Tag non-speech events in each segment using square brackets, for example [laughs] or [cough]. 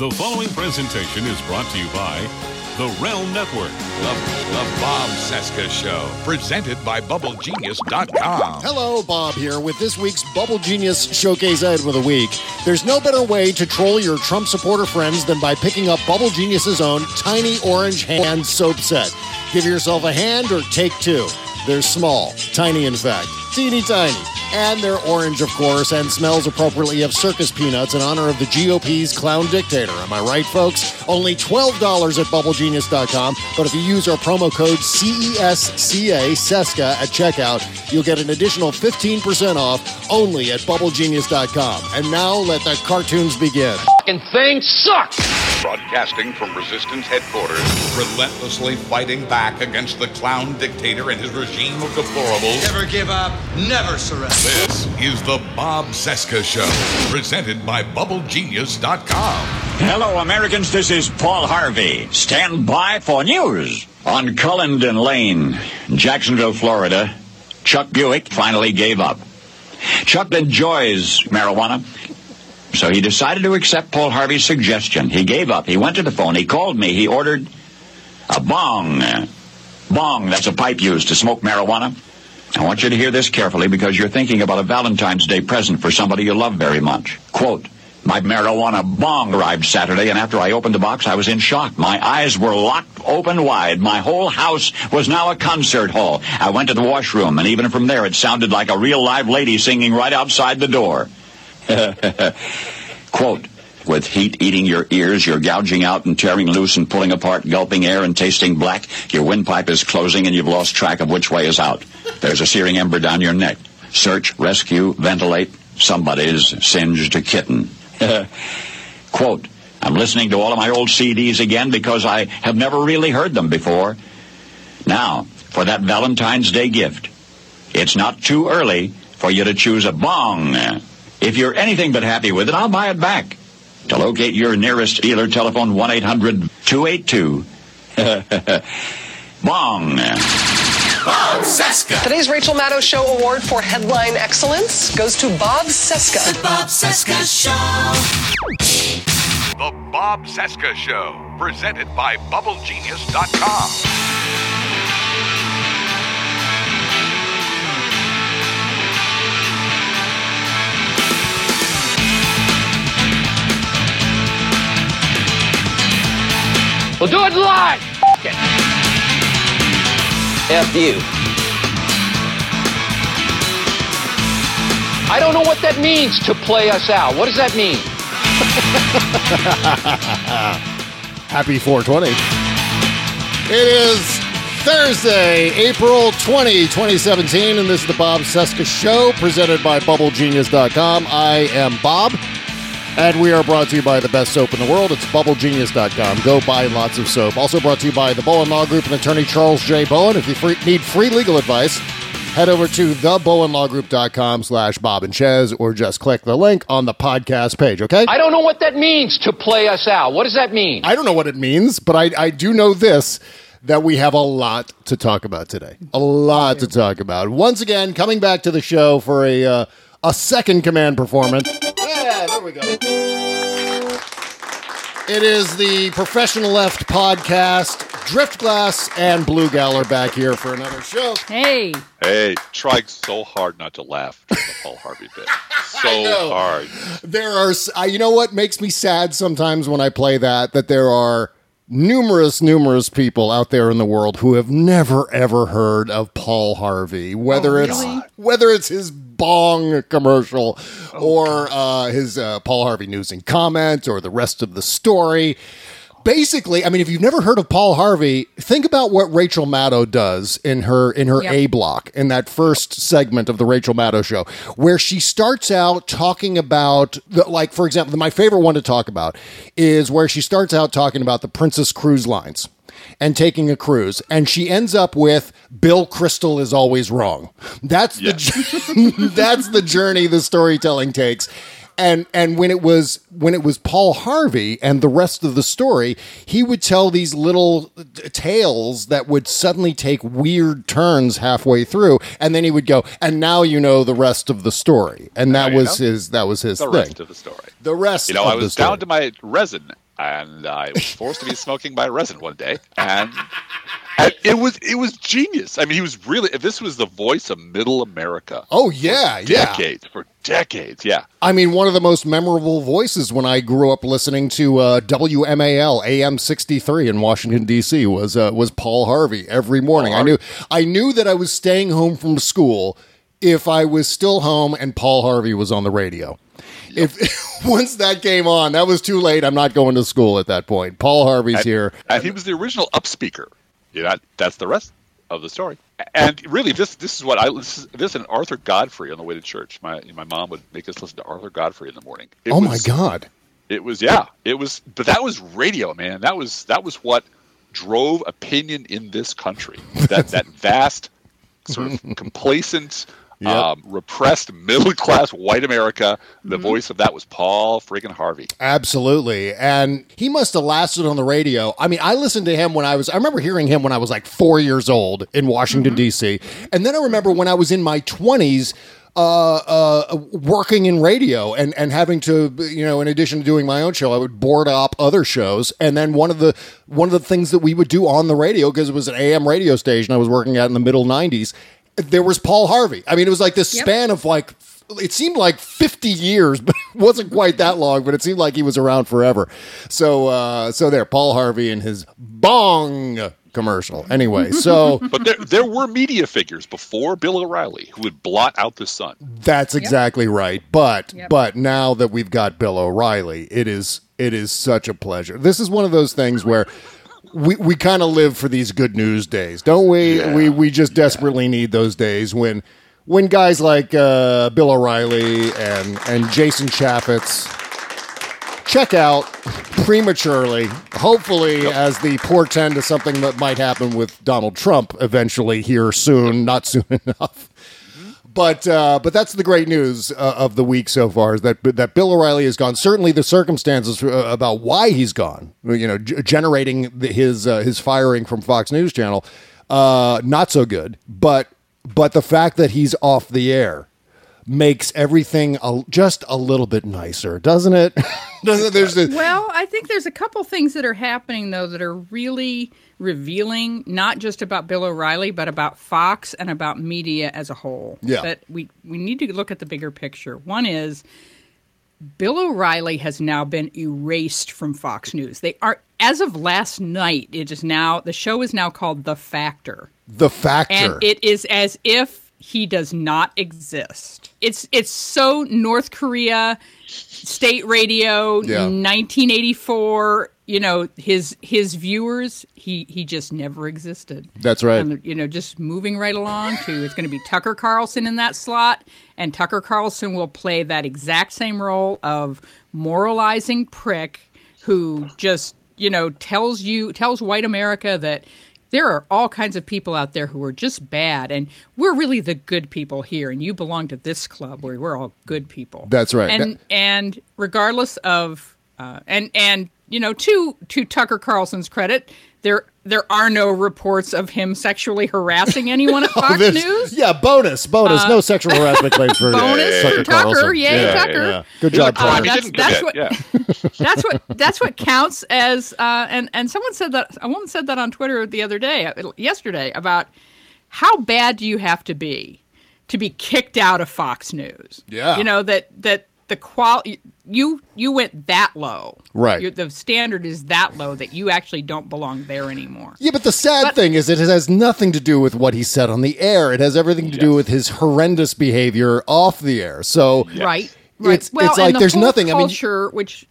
The following presentation is brought to you by the Realm Network. The, the Bob Cesca Show, presented by BubbleGenius.com. Hello, Bob here with this week's Bubble Genius Showcase item of the week. There's no better way to troll your Trump supporter friends than by picking up Bubble Genius's own tiny orange hand soap set. Give yourself a hand or take two. They're small, tiny in fact, teeny tiny. And they're orange, of course, and smells appropriately of circus peanuts in honor of the GOP's clown dictator. Am I right, folks? Only $12 at BubbleGenius.com, but if you use our promo code CESCA, at checkout, you'll get an additional 15% off only at BubbleGenius.com. And now let the cartoons begin. fucking thing sucks. Broadcasting from Resistance headquarters, relentlessly fighting back against the clown dictator and his regime of deplorables. Never give up, never surrender. This is the Bob Cesca Show, presented by BubbleGenius.com. Hello, Americans. This is Paul Harvey. Stand by for news. On Cullendon Lane, Jacksonville, Florida, Chuck Buick finally gave up. Chuck enjoys marijuana, so he decided to accept Paul Harvey's suggestion. He gave up. He went to the phone. He called me. He ordered a bong. Bong, that's a pipe used to smoke marijuana. I want you to hear this carefully because you're thinking about a Valentine's Day present for somebody you love very much. Quote, my marijuana bong arrived Saturday, and after I opened the box, I was in shock. My eyes were locked open wide. My whole house was now a concert hall. I went to the washroom, and even from there, it sounded like a real live lady singing right outside the door. [laughs] Quote, with heat eating your ears, you're gouging out and tearing loose and pulling apart, gulping air and tasting black. Your windpipe is closing and you've lost track of which way is out. There's a searing ember down your neck. Search, rescue, ventilate. Somebody's singed a kitten. [laughs] Quote, I'm listening to all of my old CDs again because I have never really heard them before. Now, for that Valentine's Day gift, it's not too early for you to choose a bong. If you're anything but happy with it, I'll buy it back. To locate your nearest dealer, telephone 1-800-282. [laughs] Bong. Bob Cesca. Today's Rachel Maddow Show Award for Headline Excellence goes to Bob Cesca. The Bob Cesca Show, The Bob Cesca Show, presented by BubbleGenius.com. We'll do it live. F it. F you. I don't know what that means to play us out. What does that mean? [laughs] Happy 420. It is Thursday, April 20, 2017, and this is the Bob Cesca Show presented by BubbleGenius.com. I am Bob, and we are brought to you by the best soap in the world. It's BubbleGenius.com. Go buy lots of soap. Also brought to you by the Bowen Law Group and attorney Charles J. Bowen. If you free, need free legal advice, head over to thebowenlawgroup.com slash Bob and Chez or just click the link on the podcast page, okay? I don't know what that means to play us out. What does that mean? I don't know what it means, but I, I do know this that we have a lot to talk about today. A lot to talk about. Once again, coming back to the show for a uh, a second command performance. Yeah, there we go. It is the Professional Left podcast. Driftglass and Bluegal are back here for another show. Hey, Hey, trying so hard not to laugh during the Paul Harvey bit. [laughs] So hard. There are, uh, you know what makes me sad sometimes when I play that? That there are numerous, numerous people out there in the world who have never ever heard of Paul Harvey, whether it's whether it's his bong commercial or uh, his uh, Paul Harvey news and comment or the rest of the story. Basically, I mean, if you've never heard of Paul Harvey, think about what Rachel Maddow does in her in her Yep. A block in that first segment of the Rachel Maddow show, where she starts out talking about, the, like, for example, my favorite one to talk about is where she starts out talking about the Princess Cruise Lines and taking a cruise, and she ends up with Bill Kristol is always wrong. That's the [laughs] that's the journey the storytelling takes. And and when it was when it was Paul Harvey and the rest of the story, he would tell these little tales that would suddenly take weird turns halfway through, and then he would go, "And now you know the rest of the story." And that was know. his that was his The thing. rest of the story. the rest, You know, I was down to my resin. and I was forced to be smoking my resin one day, and, [laughs] it was it was genius. I mean, he was really this was the voice of Middle America. Oh yeah, yeah. decades for decades. Yeah, I mean, one of the most memorable voices when I grew up listening to uh, WMAL AM sixty three in Washington D.C. was uh, was Paul Harvey every morning. I knew I knew that I was staying home from school if I was still home and Paul Harvey was on the radio. If [laughs] once that came on, that was too late. I'm not going to school at that point. Paul Harvey's here, and he was the original up speaker. You know, that's the rest of the story. And really, this this is what I this is, this and Arthur Godfrey on the way to church. My my mom would make us listen to Arthur Godfrey in the morning. It oh was, my god! It was yeah, it was, but that was radio, man. That was that was what drove opinion in this country. That that [laughs] vast sort of complacent. Yep. Um, repressed middle [laughs] class white America. The voice of that was Paul friggin' Harvey. Absolutely. And he must have lasted on the radio. I mean, I listened to him when I was, I remember hearing him when I was like four years old in Washington, D.C. And then I remember when I was in my 20s, uh, uh, working in radio and, and having to, you know, in addition to doing my own show, I would board up other shows. And then one of the, one of the things that we would do on the radio, because it was an AM radio station I was working at in the middle 90s, there was Paul Harvey. I mean, it was like this Yep. span of like it seemed like 50 years, [laughs] but it wasn't quite that long, but it seemed like he was around forever. So uh so there, Paul Harvey and his bong commercial. Anyway, [laughs] so But there, there were media figures before Bill O'Reilly who would blot out the sun. that's exactly right. But Yep. but now that we've got Bill O'Reilly, it is it is such a pleasure. This is one of those things where we, we kind of live for these good news days, don't we? We we just desperately need those days when when guys like uh, Bill O'Reilly and and Jason Chaffetz check out prematurely, hopefully as the portend of something that might happen with Donald Trump eventually here soon, not soon [laughs] enough. But uh, but that's the great news uh, of the week so far is that that Bill O'Reilly is gone. Certainly, the circumstances uh, about why he's gone, you know, g- generating the, his uh, his firing from Fox News Channel, uh, not so good. But but the fact that he's off the air makes everything a, just a little bit nicer, doesn't it? [laughs] Doesn't? There's this, Well, I think there's a couple things that are happening though that are really revealing, not just about Bill O'Reilly, but about Fox and about media as a whole. Yeah. That we we need to look at the bigger picture. One is Bill O'Reilly has now been erased from Fox News. They are as of last night, it is now the show is now called The Factor. the factor. And it is as if he does not exist. It's it's so North Korea state radio Yeah. 1984 you know his his viewers he he just never existed That's right. and you know just moving right along to it's going to be tucker carlson in that slot and tucker carlson will play that exact same role of moralizing prick who just you know tells you tells white america that there are all kinds of people out there who are just bad and we're really the good people here and you belong to this club where we're all good people That's right. and and regardless of uh, and and you know to to Tucker Carlson's credit, there there are no reports of him sexually harassing anyone at [laughs] Fox Oh, This- News. Yeah, bonus, bonus. no sexual harassment claims for [laughs] bonus Tucker for Tucker. Carlson. Yay, yeah, Tucker. yeah. Good job, Uh, Tucker. He that's- didn't that's what- [laughs] that's what that's what counts as uh, and and someone said that a woman said that on Twitter the other day uh, yesterday about how bad do you have to be to be kicked out of Fox News? Yeah. you know that that the qual you you went that low, Right. Your- the standard is that low that you actually don't belong there anymore. Yeah, but the sad But- thing is, it has nothing to do with what he said on the air. It has everything to do with his horrendous behavior off the air. So, Right. Right. It's- well, it's like the there's whole nothing- I mean- Culture, which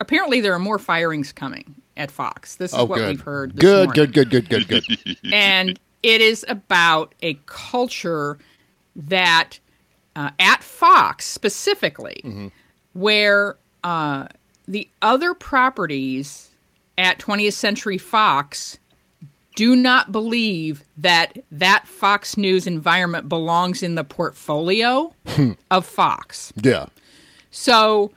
apparently there are more firings coming at Fox. This is oh, what good, we've heard. This good, morning. good, good, good, good, good. [laughs] and it is about a culture that uh, at Fox specifically, Mm-hmm. Where uh, the other properties at 20th Century Fox do not believe that that Fox News environment belongs in the portfolio of Fox. yeah, So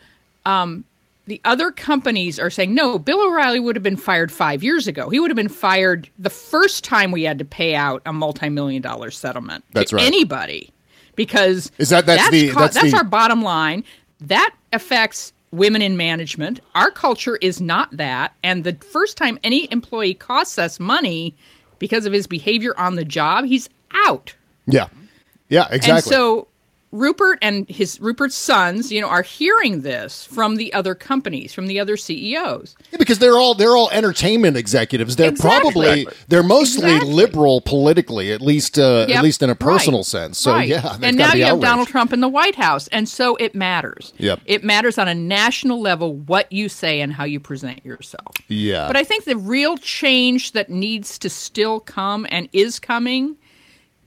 um, the other companies are saying, no, Bill O'Reilly would have been fired five years ago. He would have been fired the first time we had to pay out a multi million dollar settlement That's to right. anybody. Because Is that- that's the- that's that's the- our bottom line. That affects women in management. Our culture is not that. And the first time any employee costs us money because of his behavior on the job, he's out. Yeah. Yeah, exactly. And so Rupert and his Rupert's sons, you know, are hearing this from the other companies, from the other CEOs. Yeah, because they're all they're all entertainment executives. They're Exactly. probably they're mostly Exactly. liberal politically, at least uh, Yep. at least in a personal Right. sense. So Right. yeah, and now be you have. Donald Trump in the White House, and so it matters. Yep. It matters on a national level what you say and how you present yourself. Yeah. But I think the real change that needs to still come and is coming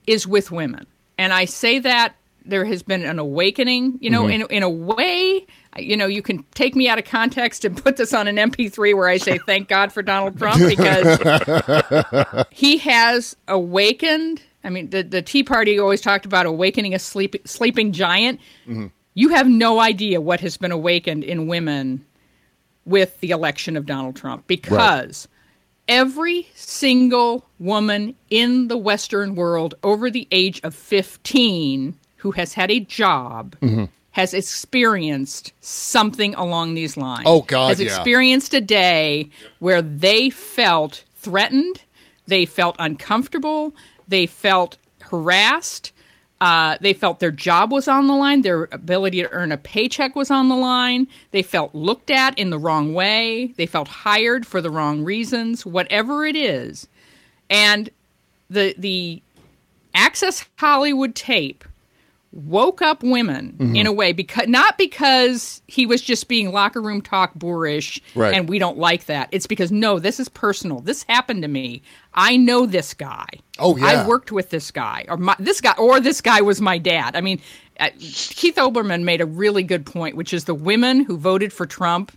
is with women. And I say that there has been an awakening, you know, Mm-hmm. in in a way, you know, you can take me out of context and put this on an MP3 where I say thank God for Donald Trump because [laughs] he has awakened. I mean, the the Tea Party always talked about awakening a sleep, sleeping giant. You have no idea what has been awakened in women with the election of Donald Trump because every single woman in the Western world over the age of 15 who has had a job has experienced something along these lines. Oh, God, Has yeah. experienced a day where they felt threatened, they felt uncomfortable, they felt harassed. Uh, they felt their job was on the line, their ability to earn a paycheck was on the line. They felt looked at in the wrong way. They felt hired for the wrong reasons, whatever it is. And the the Access Hollywood tape woke up women Mm-hmm. in a way because not because he was just being locker room talk boorish Right. and we don't like that. It's because no, this is personal. This happened to me. I know this guy. Oh, yeah. I worked with this guy or my, this guy or this guy was my dad. I mean, uh, Keith Olbermann made a really good point, which is the women who voted for Trump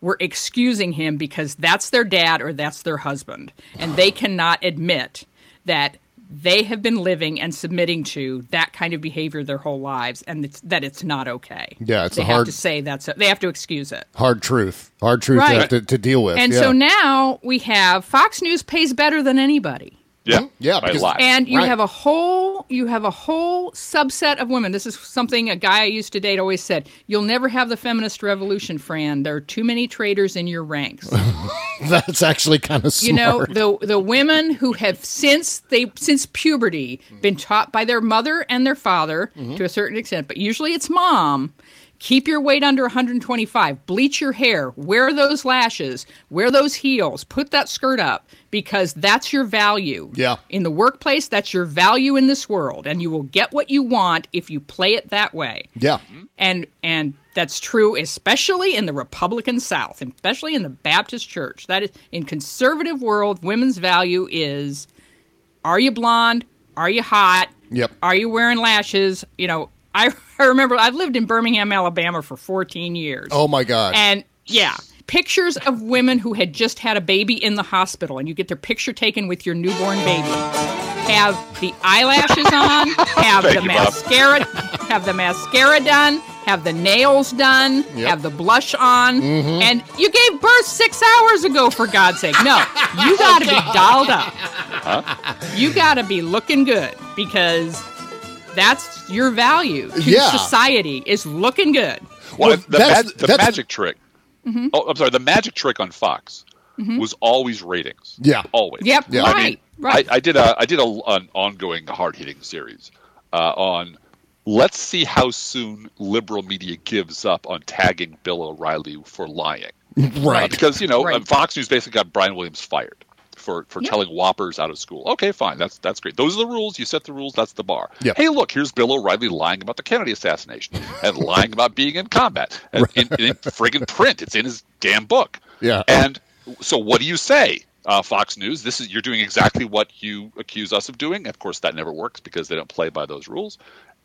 were excusing him because that's their dad or that's their husband. And they cannot admit that they have been living and submitting to that kind of behavior their whole lives and it's, that it's not okay. Yeah, it's they a have hard- to say that's they have to excuse it. hard truth, hard truth to, Right. to, to deal with. And yeah. so now we have Fox News pays better than anybody. Yeah, Yeah, by a because- lot. And you Right. have a whole you have a whole subset of women. This is something a guy I used to date always said. You'll never have the feminist revolution, Fran. There are too many traitors in your ranks. [laughs] that's actually kind of smart. you know the the women who have since they since puberty been taught by their mother and their father Mm-hmm. to a certain extent but usually it's mom keep your weight under 125 bleach your hair. Wear those lashes. Wear those heels. Put that skirt up because that's your value. Yeah. in the workplace that's your value in this world and you will get what you want if you play it that way. Yeah, and and that's true especially in the republican south especially in the baptist church. That is in conservative world women's value is are you blonde? Are you hot? Yep. are you wearing lashes? You know i, I remember i've lived in birmingham alabama for 14 years Oh my God. and yeah pictures of women who had just had a baby in the hospital and you get their picture taken with your newborn baby have the eyelashes on [laughs] have the you, mascara have the mascara done have the nails done Yep. have the blush on Mm-hmm. and you gave birth six hours ago for god's sake no you [laughs] gotta be dolled up Huh? you gotta be looking good because that's your value to Yeah. society is looking good Well, Well, the, that's- mag- the that's- magic trick. Mm-hmm. Oh, I'm sorry. The magic trick on Fox was always ratings. Yeah. always. Yep, Yeah. I right, mean, right. I, I did a I did a, an ongoing hard hitting series uh, on. Let's see how soon liberal media gives up on tagging Bill O'Reilly for lying. [laughs] Uh, right. because you know Right. uh, Fox News basically got Brian Williams fired for for Yep. telling whoppers out of school. Okay, fine, that's that's great. Those are the rules. You set the rules. That's the bar. Yep. Hey, look, here's Bill O'Reilly lying about the Kennedy assassination and [laughs] lying about being in combat and in, in friggin' print. It's in his damn book. Yeah. And so, what do you say? Uh, Fox News, this is you're doing exactly what you accuse us of doing. Of course, that never works because they don't play by those rules.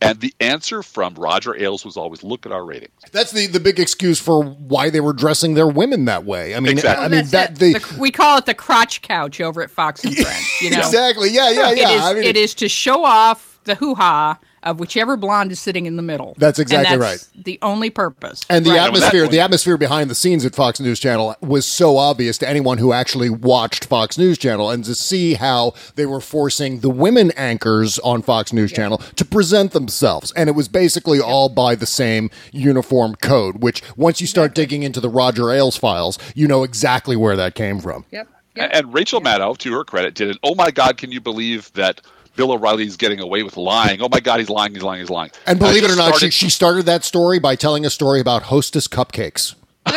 And the answer from Roger Ailes was always, "Look at our ratings." That's the, the big excuse for why they were dressing their women that way. I mean, Exactly. I mean that it. the, The- we call it the crotch couch over at Fox and [laughs] Friends. You know, exactly. Yeah, yeah, yeah. it is. I mean, it is to show off the hoo ha of whichever blonde is sitting in the middle. That's And exactly that's The only purpose. And the Right. atmosphere, the atmosphere behind the scenes at Fox News Channel was so obvious to anyone who actually watched Fox News Channel, and to see how they were forcing the women anchors on Fox News Channel to present themselves, and it was basically all by the same uniform code. Which, once you start digging into the Roger Ailes files, you know exactly where that came from. Yep. And, and Rachel Maddow, to her credit, did it. "Oh my God, can you believe that Bill O'Reilly's getting away with lying? Oh my God, he's lying, he's lying, he's lying." And believe I it or just not, she, started- she started that story by telling a story about Hostess cupcakes. [laughs] and,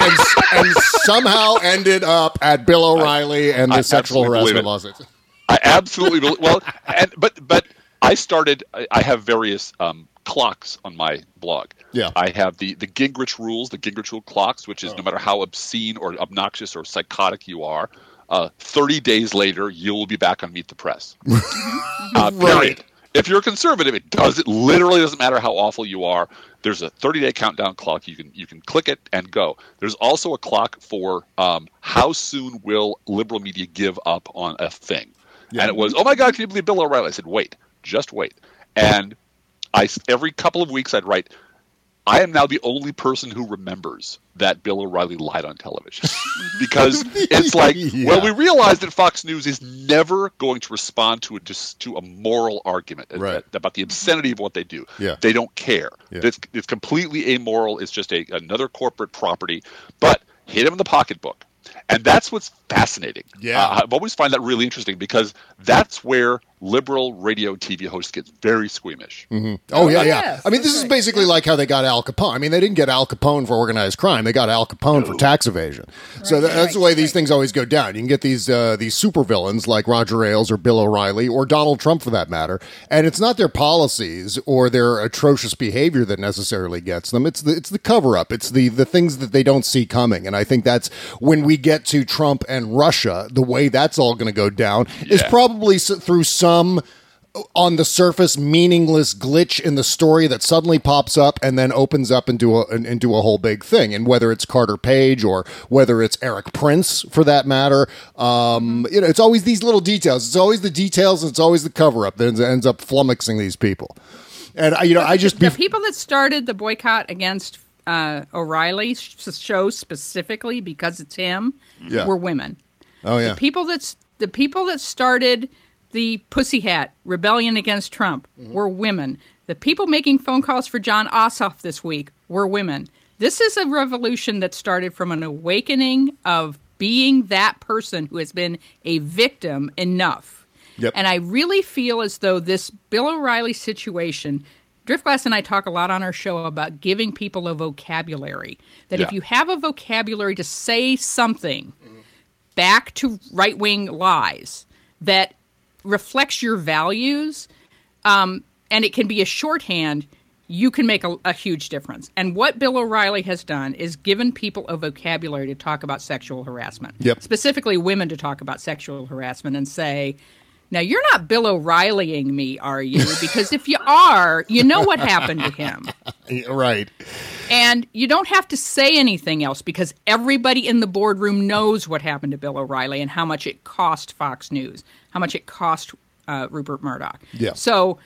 and- and somehow ended up at Bill O'Reilly and the I sexual harassment it. lawsuits. I absolutely believe. Well, and but but I started. I, I have various um, clocks on my blog. Yeah. I have the the Gingrich rules, the Gingrich rule clocks, which is no matter how obscene or obnoxious or psychotic you are, uh, thirty days later you will be back on Meet the Press. [laughs] uh, period. Right. If you're a conservative, it does. It literally doesn't matter how awful you are. There's a 30 day countdown clock. You can you can click it and go. There's also a clock for um, how soon will liberal media give up on a thing. And it was, oh my God, can you believe Bill O'Reilly? I said, wait, just wait. And I every couple of weeks I'd write, I am now the only person who remembers that Bill O'Reilly lied on television [laughs] because it's like, Yeah. well, we realize that Fox News is never going to respond to a just to a moral argument Right. about the obscenity of what they do. Yeah. They don't care. Yeah. It's, it's completely amoral. It's just a another corporate property. But hit him in the pocketbook. And that's what's fascinating. Yeah. Uh, I've always find that really interesting because that's where liberal radio TV host gets very squeamish. Oh, yeah, Oh, yeah. yes, I mean, this that's is right. basically like how they got Al Capone. I mean, they didn't get Al Capone for organized crime; they got Al Capone for tax evasion. so that, that's the way these things always go down. You can get these uh, these supervillains like Roger Ailes or Bill O'Reilly or Donald Trump, for that matter, and it's not their policies or their atrocious behavior that necessarily gets them. It's the it's the cover up. It's the the things that they don't see coming. And I think that's when we get to Trump and Russia, the way that's all going to go down is probably through some on the surface meaningless glitch in the story that suddenly pops up and then opens up into a into a whole big thing. And whether it's Carter Page or whether it's Erik Prince for that matter um, you know it's always these little details. It's always the details. And it's always the cover up that ends- up flummoxing these people. And I, you know I just the bef- people that started the boycott against uh, O'Reilly show specifically because it's him Yeah. were women. oh yeah. The people that's the people that started the Pussy Hat rebellion against Trump Mm-hmm. were women. The people making phone calls for Jon Ossoff this week were women. This is a revolution that started from an awakening of being that person who has been a victim enough. Yep. And I really feel as though this Bill O'Reilly situation, Driftglass and I talk a lot on our show about giving people a vocabulary. That if you have a vocabulary to say something back to right wing lies that reflects your values, um, and it can be a shorthand, you can make a, a huge difference. And what Bill O'Reilly has done is given people a vocabulary to talk about sexual harassment, Yep. specifically women to talk about sexual harassment and say, now you're not Bill O'Reillying me, are you? [laughs] Because if you are, you know what happened to him. [laughs] right And you don't have to say anything else because everybody in the boardroom knows what happened to Bill O'Reilly and how much it cost Fox News, how much it cost uh, Rupert Murdoch. Yeah. So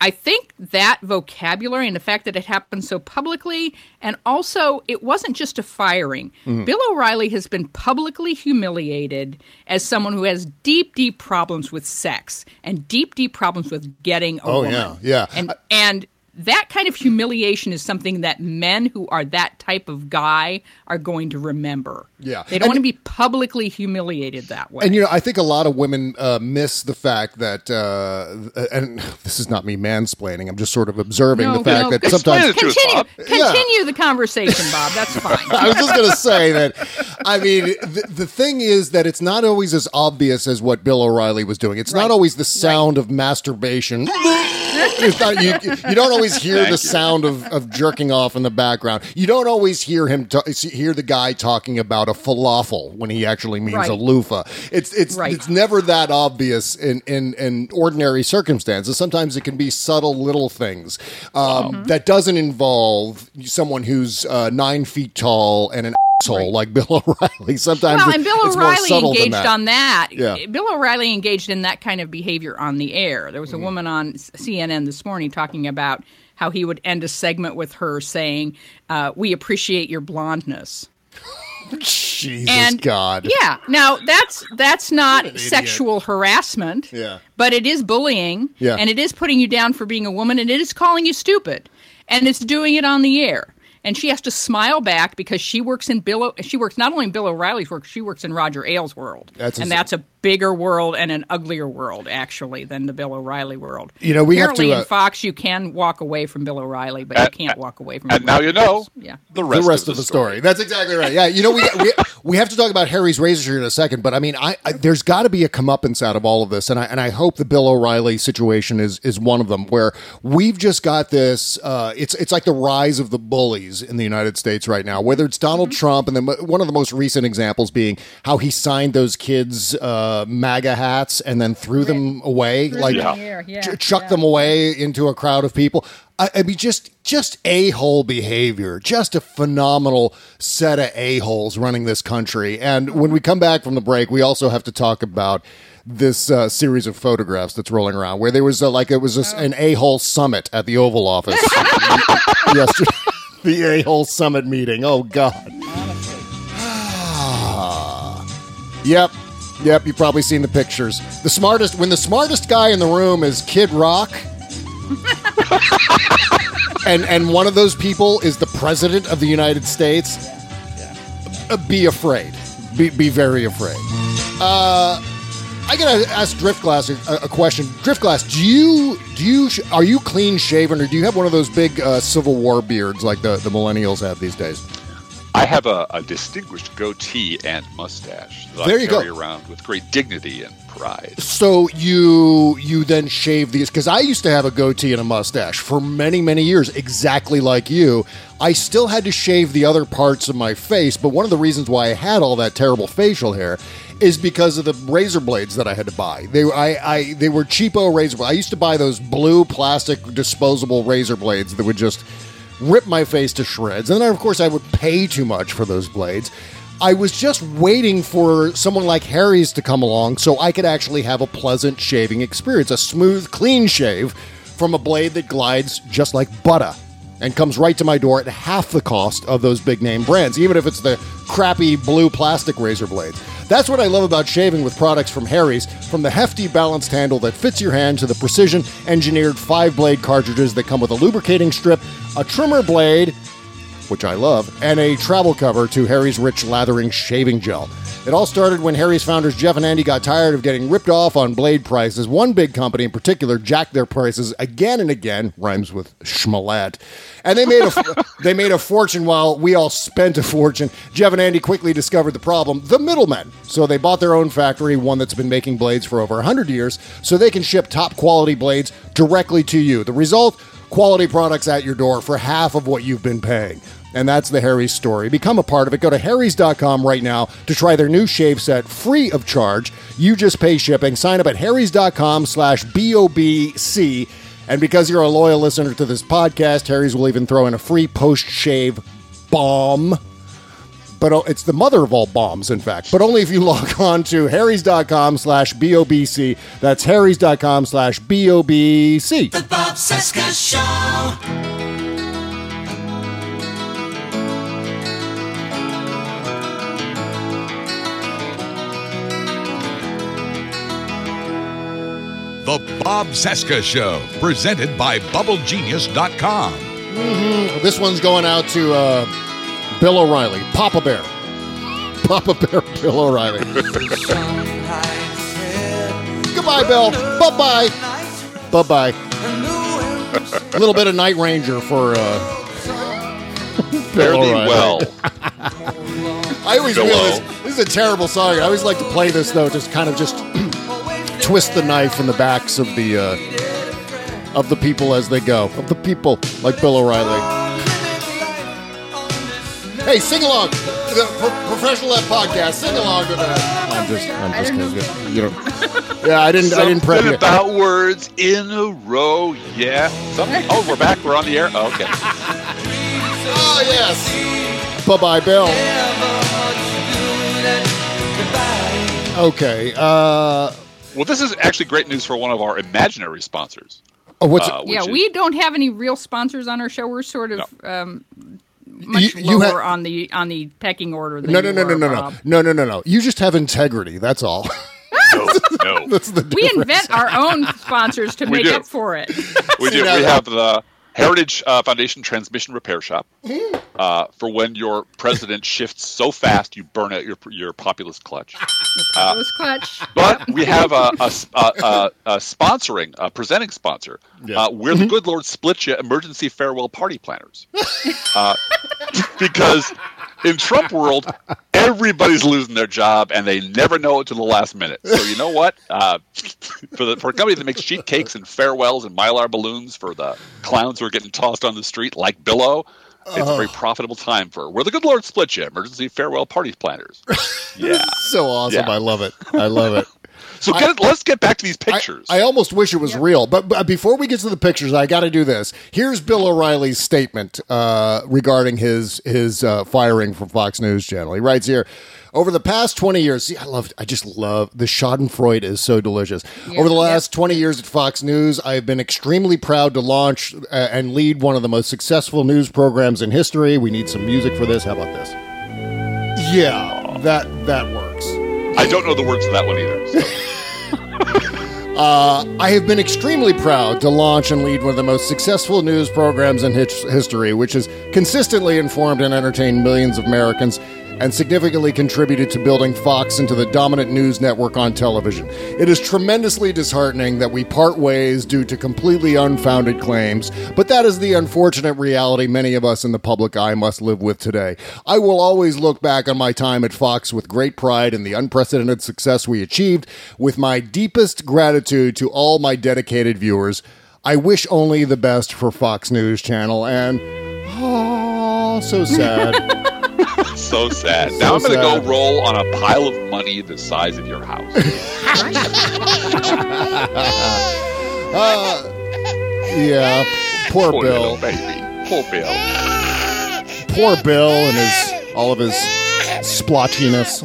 I think that vocabulary and the fact that it happened so publicly, and also it wasn't just a firing. Bill O'Reilly has been publicly humiliated as someone who has deep, deep problems with sex and deep, deep problems with getting a Oh, woman. yeah, yeah. And and that kind of humiliation is something that men who are that type of guy are going to remember. Yeah. They don't And- want to be publicly humiliated that way. And you know, I think a lot of women uh, miss the fact that, uh, and [laughs] this is not me mansplaining. I'm just sort of observing No, the fact no, that sometimes it to continue, Bob. continue the conversation, Bob. That's [laughs] fine. I was just going to say that. I mean, the, the thing is that it's not always as obvious as what Bill O'Reilly was doing. It's not always the sound of masturbation. [laughs] It's not, you, you don't always hear Thank the you. sound of, of jerking off in the background. You don't always hear him ta- hear the guy talking about a falafel when he actually means Right. a loofah. It's it's Right. it's never that obvious in, in in ordinary circumstances. Sometimes it can be subtle little things um, that doesn't involve someone who's uh, nine feet tall and an asshole like Bill [laughs] O'Reilly. Sometimes well, and Bill O'Reilly engaged that. on that. Yeah. Bill O'Reilly engaged in that kind of behavior on the air. There was a woman on CNN this morning talking about how he would end a segment with her saying, uh, "We appreciate your blondness." [laughs] Jesus and God. Yeah. Now that's that's not sexual harassment. Yeah. But it is bullying. Yeah. And it is putting you down for being a woman and it is calling you stupid. And it's doing it on the air. And she has to smile back because she works in Bill. O- she works not only in Bill O'Reilly's work, she works in Roger Ailes' world, That's and that's a bigger world and an uglier world actually than the Bill O'Reilly world. You know, we have Apparently to, uh, in Fox you can walk away from Bill O'Reilly, but And- you can't walk away from. And now you know Yeah. the rest, the rest of the, story. That's exactly right. Yeah, you know, we [laughs] we, we have to talk about Harry's razor here in a second, but I mean, I, I there's got to be a comeuppance out of all of this, and I and I hope the Bill O'Reilly situation is is one of them where we've just got this. Uh, it's it's like the rise of the bullies in the United States right now. Whether it's Donald Trump, and then one of the most recent examples being how he signed those kids uh, MAGA hats and then threw them away, like them in the air, yeah, ch- chuck yeah. them away into a crowd of people. I, I mean, just just a hole behavior, just a phenomenal set of a holes running this country. And when we come back from the break, we also have to talk about this uh, series of photographs that's rolling around, where there was uh, like it was a, an a hole summit at the Oval Office [laughs] yesterday. [laughs] The a hole summit meeting. Oh God. Yep. Yep, you've probably seen the pictures. The smartest when the smartest guy in the room is Kid Rock. [laughs] and and one of those people is the president of the United States. Uh, be afraid. Be be very afraid. Uh I gotta ask Driftglass a, a question. Driftglass, do you do you sh- are you clean shaven or do you have one of those big uh, Civil War beards like the, the millennials have these days? I have a, a distinguished goatee and mustache that There I you go. carry around with great dignity and pride. So you you then shave these because I used to have a goatee and a mustache for many many years, exactly like you. I still had to shave the other parts of my face, but one of the reasons why I had all that terrible facial hair is because of the razor blades that I had to buy. They I, I they were cheapo razor. I used to buy those blue plastic disposable razor blades that would just rip my face to shreds. And then, of course, I would pay too much for those blades. I was just waiting for someone like Harry's to come along so I could actually have a pleasant shaving experience, a smooth, clean shave from a blade that glides just like butter and comes right to my door at half the cost of those big name brands, even if it's the crappy blue plastic razor blades. That's what I love about shaving with products from Harry's, from the hefty balanced handle that fits your hand to the precision engineered five blade cartridges that come with a lubricating strip, a trimmer blade, which I love, and a travel cover to Harry's Rich Lathering Shaving Gel. It all started when Harry's founders Jeff and Andy got tired of getting ripped off on blade prices. One big company in particular jacked their prices again and again, rhymes with schmalat. And they made a [laughs] they made a fortune while we all spent a fortune. Jeff and Andy quickly discovered the problem, the middlemen. So they bought their own factory, one that's been making blades for over 100 years, so they can ship top quality blades directly to you. The result, quality products at your door for half of what you've been paying. And that's the Harry's story. Become a part of it. Go to harrys.com right now to try their new shave set free of charge. You just pay shipping. Sign up at harrys.com slash B-O-B-C. And because you're a loyal listener to this podcast, Harry's will even throw in a free post-shave bomb. But oh, it's the mother of all bombs, in fact. But only if you [laughs] log on to harrys.com slash B-O-B-C. That's harrys.com slash B-O-B-C. The Bob Cesca Show. The Bob Cesca Show, presented by BubbleGenius.com. This one's going out to uh, Bill O'Reilly, Papa Bear. Papa Bear, [laughs] Bill O'Reilly. Goodbye, Bill. Bye bye. Bye bye. A little bit of Night Ranger for uh, [laughs] Bill O'Reilly. well. [laughs] I always Bill feel this, this is a terrible song. I always like to play this though, just kind of just [clears throat] twist the knife in the backs of the uh, of the people as they go. Of the people, like Bill O'Reilly. Hey, sing along. The Pro- Professional Ed Podcast. Sing along to that. I'm just, I'm just kidding. You know, [laughs] yeah, I didn't, I didn't prep Something you. about words in a row. Yeah. Something. Oh, we're back. We're on the air. Oh, okay. Oh yes. Bye bye, Bill. Okay. Uh, Well, this is actually great news for one of our imaginary sponsors. oh, what's Uh, yeah, is- we don't have any real sponsors on our show. We're sort of um, much You- you lower ha- on the on the pecking order. Than no, no, no, no, are, no, no, Bob. no, no, no, no. You just have integrity. That's all. [laughs] No, no. That's the We invent our own sponsors to We make do. up for it. we [laughs] do. now We have the Heritage uh, Foundation Transmission Repair Shop Mm. uh, for when your president shifts so fast you burn out your your populist clutch. [laughs] Those clutch. But we have a, a, a, a, a sponsoring, a presenting sponsor. Yeah. Uh, we're the Good Lord Split Ya Emergency Farewell Party Planners. Uh, [laughs] because in Trump world, everybody's losing their job and they never know it to the last minute. So you know what? Uh, for the for a company that makes sheet cakes and farewells and mylar balloons for the clowns who are getting tossed on the street like Billow. It's a very profitable time for we're the good Lord split you. emergency farewell party planners. [laughs] Yeah. so awesome. Yeah. I love it. I love it. So get it, let's get back to these pictures. I almost wish it was real, but, but before we get to the pictures, I got to do this. Here's Bill O'Reilly's statement uh, regarding his his uh, firing from Fox News Channel. He writes here. Over the past 20 years, see, I love, I just love the Schadenfreude is so delicious. Over the last 20 years at Fox News, I have been extremely proud to launch uh, and lead one of the most successful news programs in history. We need some music for this. How about this? Yeah, that that works. I don't know the words to that one either. So. [laughs] Uh, I have been extremely proud to launch and lead one of the most successful news programs in his- history, which has consistently informed and entertained millions of Americans and significantly contributed to building Fox into the dominant news network on television. It is tremendously disheartening that we part ways due to completely unfounded claims, but that is the unfortunate reality many of us in the public eye must live with today. I will always look back on my time at Fox with great pride and the unprecedented success we achieved, with my deepest gratitude to all my dedicated viewers. I wish only the best for Fox News Channel, and oh, so sad. [laughs] [laughs] so sad. Now I'm going to go roll on a pile of money the size of your house. [laughs] Uh, yeah, poor Poor Bill. baby. Poor Bill. Poor Bill and his all of his splotchiness.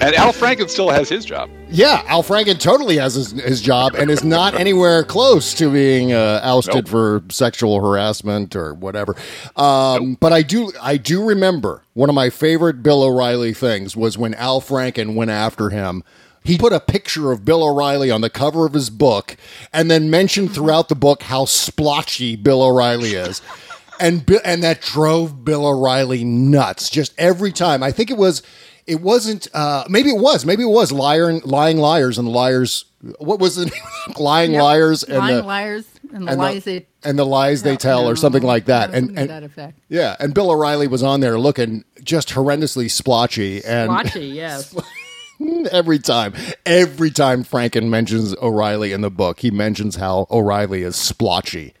And Al Franken still has his job. Yeah, Al Franken totally has his, his job and is not [laughs] anywhere close to being uh, ousted Nope. for sexual harassment or whatever. Um, But I do I do remember one of my favorite Bill O'Reilly things was when Al Franken went after him. He put a picture of Bill O'Reilly on the cover of his book and then mentioned throughout the book how splotchy Bill O'Reilly is. [laughs] And and that drove Bill O'Reilly nuts. Just every time. I think it was it wasn't uh maybe it was maybe it was and lying liars and liars what was the [laughs] name lying Yep. liars and lying the, liars and the and lies the, they and the lies they tell or something like that no, and, and that effect. yeah and bill o'reilly was on there looking just horrendously splotchy and splotchy, [laughs] yes. [laughs] every time every time franken mentions o'reilly in the book he mentions how o'reilly is splotchy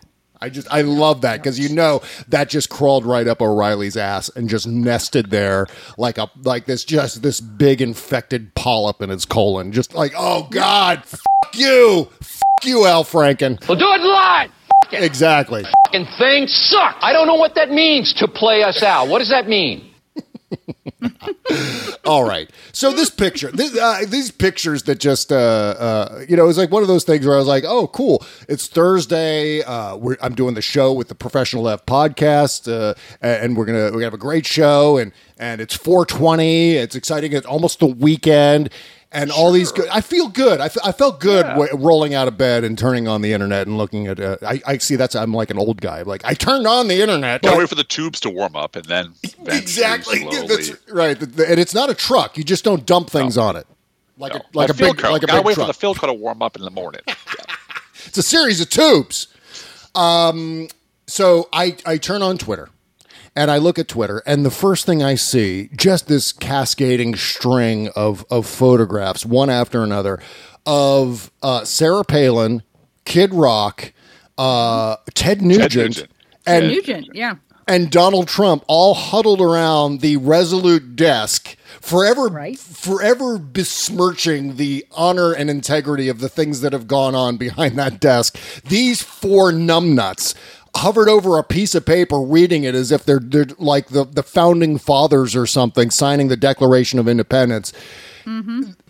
I just I love that because you know that just crawled right up O'Reilly's ass and just nested there like a like this just this big infected polyp in his colon. Just like oh god, fuck you, fuck you, Al Franken. We'll do it live. F- it. Exactly. Fucking thing sucked. I don't know what that means to play us out. What does that mean? [laughs] All right. So this picture, this, uh, these pictures that just, uh, uh, you know, it was like one of those things where I was like, oh, cool. It's Thursday. Uh, I'm doing the show with the Professional F podcast, uh, and we're gonna we're gonna have a great show, and and it's 420. It's exciting. It's almost the weekend. And all these good, I feel good. I, I felt good w- rolling out of bed and turning on the internet and looking at. Uh, I, I see that's I'm like an old guy. Like I turned on the internet. Gotta but- wait for the tubes to warm up and then exactly. Yeah. That's right. The- the- and it's not a truck. You just don't dump things on it. Like No. a like A a, big coat. like a Gotta big wait truck. for the fill coat to warm up in the morning. [laughs] Yeah. it's a series of tubes. Um. So I I turn on Twitter. And I look at Twitter, and the first thing I see, just this cascading string of, of photographs, one after another, of uh, Sarah Palin, Kid Rock, uh, Ted Nugent, Nugent. and Nugent, yeah. and Donald Trump all huddled around the resolute desk, forever, Right. forever besmirching the honor and integrity of the things that have gone on behind that desk. These four numbnuts hovered over a piece of paper reading it as if they're, they're like the, the founding fathers or something signing the Declaration of Independence.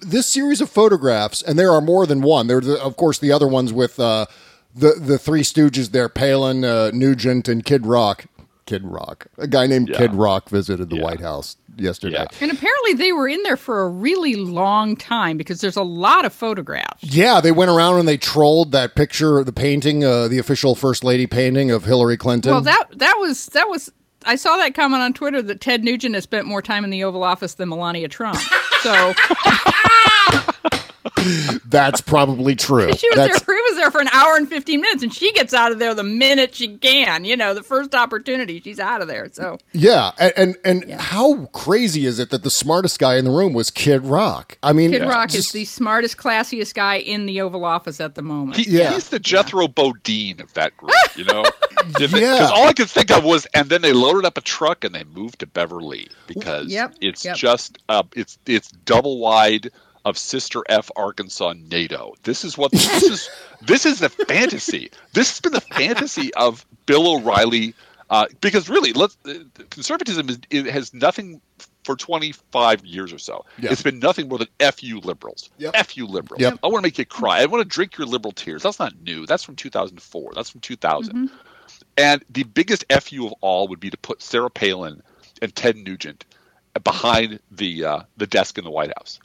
This series of photographs, and there are more than one. There, are the, of course, the other ones with uh, the the three Stooges there: Palin, uh, Nugent, and Kid Rock. Kid Rock. A guy named Yeah. Kid Rock visited the Yeah. White House yesterday. Yeah. And apparently they were in there for a really long time because there's a lot of photographs. Yeah, they went around and they trolled that picture, the painting, uh, the official First Lady painting of Hillary Clinton. Well, that that was that was I saw that comment on Twitter that Ted Nugent has spent more time in the Oval Office than Melania Trump. So [laughs] That's probably true. she was That's- there. He was there for an hour and fifteen minutes, and she gets out of there the minute she can. You know, the first opportunity, she's out of there. So Yeah, and and, and how crazy is it that the smartest guy in the room was Kid Rock? I mean, Kid Rock just- is the smartest, classiest guy in the Oval Office at the moment. He, Yeah. He's the Jethro Bodine of that group, you know? [laughs] Because Yeah. all I could think of was, and then they loaded up a truck and they moved to Beverly because Yep, it's yep. just uh, it's it's double wide of Sister F Arkansas NATO. This is what this is. [laughs] This is the fantasy. This has been the fantasy of Bill O'Reilly. Uh, because really, let's uh, conservatism is, it has nothing for 25 years or so. Yeah. It's been nothing more than "fu liberals." Yep. F you liberals. Yep. I want to make you cry. I want to drink your liberal tears. That's not new. That's from 2004. That's from 2000. And the biggest fu of all would be to put Sarah Palin and Ted Nugent behind the uh, the desk in the White House,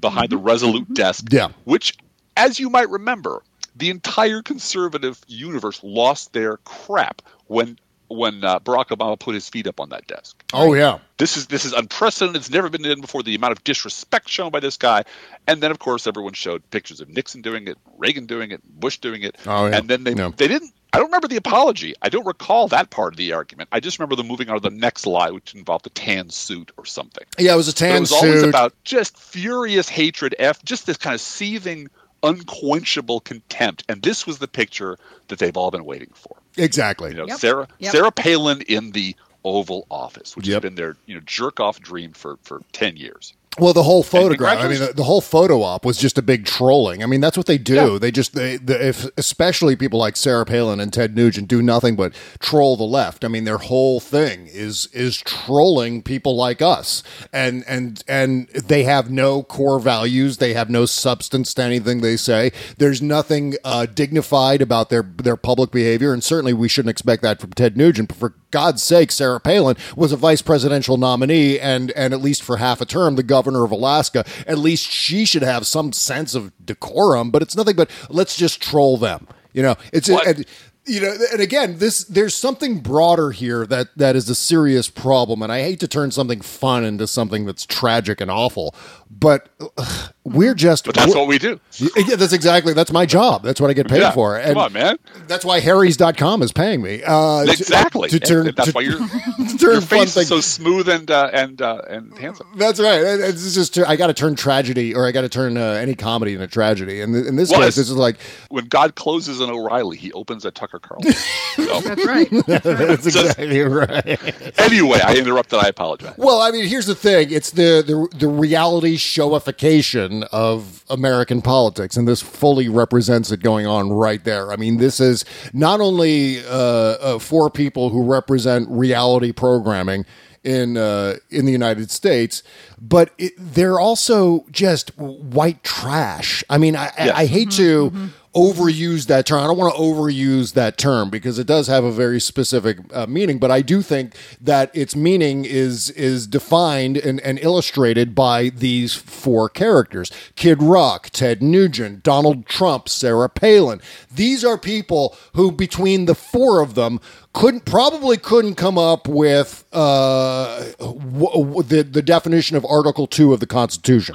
behind the resolute desk. Yeah. Which, as you might remember, the entire conservative universe lost their crap when when uh, Barack Obama put his feet up on that desk. oh yeah, This is this is unprecedented. It's never been done before. The amount of disrespect shown by this guy, and then of course everyone showed pictures of Nixon doing it, Reagan doing it, Bush doing it, Oh, yeah. and then they Yeah. they didn't. I don't remember the apology. I don't recall that part of the argument. I just remember them moving on to the next lie, which involved a tan suit or something. yeah. It was a tan suit. it was always about just furious hatred, f, just this kind of seething, unquenchable contempt, and this was the picture that they've all been waiting for. exactly. You know, Yep. Sarah Yep. Sarah Palin in the Oval Office, which Yep. has been their you know jerk off dream for for ten years. Well, the whole photograph. I mean, the, the whole photo op was just a big trolling. I mean, that's what they do. Yeah. They just, they, the, if especially people like Sarah Palin and Ted Nugent do nothing but troll the left. I mean, their whole thing is is trolling people like us, and and and they have no core values. They have no substance to anything they say. There's nothing uh, dignified about their their public behavior, and certainly we shouldn't expect that from Ted Nugent. But for God's sake, Sarah Palin was a vice presidential nominee, and and at least for half a term, the governor of Alaska. At least she should have some sense of decorum. But it's nothing but let's just troll them. You know, it's and, you know, and again, this there's something broader here that that is a serious problem, and I hate to turn something fun into something that's tragic and awful, but ugh, we're just. But that's we're- what we do. Yeah, that's exactly that's my job. That's what I get paid Yeah. for. Come on, man. That's why Harry's.com is paying me. Uh, Exactly. To, turn, And that's to- why [laughs] your to turn your face things. is so smooth and uh, and uh, and handsome. That's right. It's just I got to turn tragedy, or I got to turn uh, any comedy into tragedy. And in this Well, case, this is like When God closes an O'Reilly, He opens a Tucker Carlson. [laughs] So, That's right. [laughs] that's exactly right. anyway, I interrupted. I apologize. Well, I mean, here's the thing: it's the the, the reality showification of American politics, and this fully represents it going on right there. I mean, this is not only uh, uh, for people who represent reality programming in uh, in the United States, but it, they're also just white trash. I mean, I, I, I hate to overuse that term. I don't want to overuse that term because it does have a very specific uh, meaning, but I do think that its meaning is is defined and, and illustrated by these four characters: Kid Rock, Ted Nugent, Donald Trump, Sarah Palin. These are people who, between the four of them, couldn't probably couldn't come up with uh, w- w- the the definition of Article Two of the Constitution.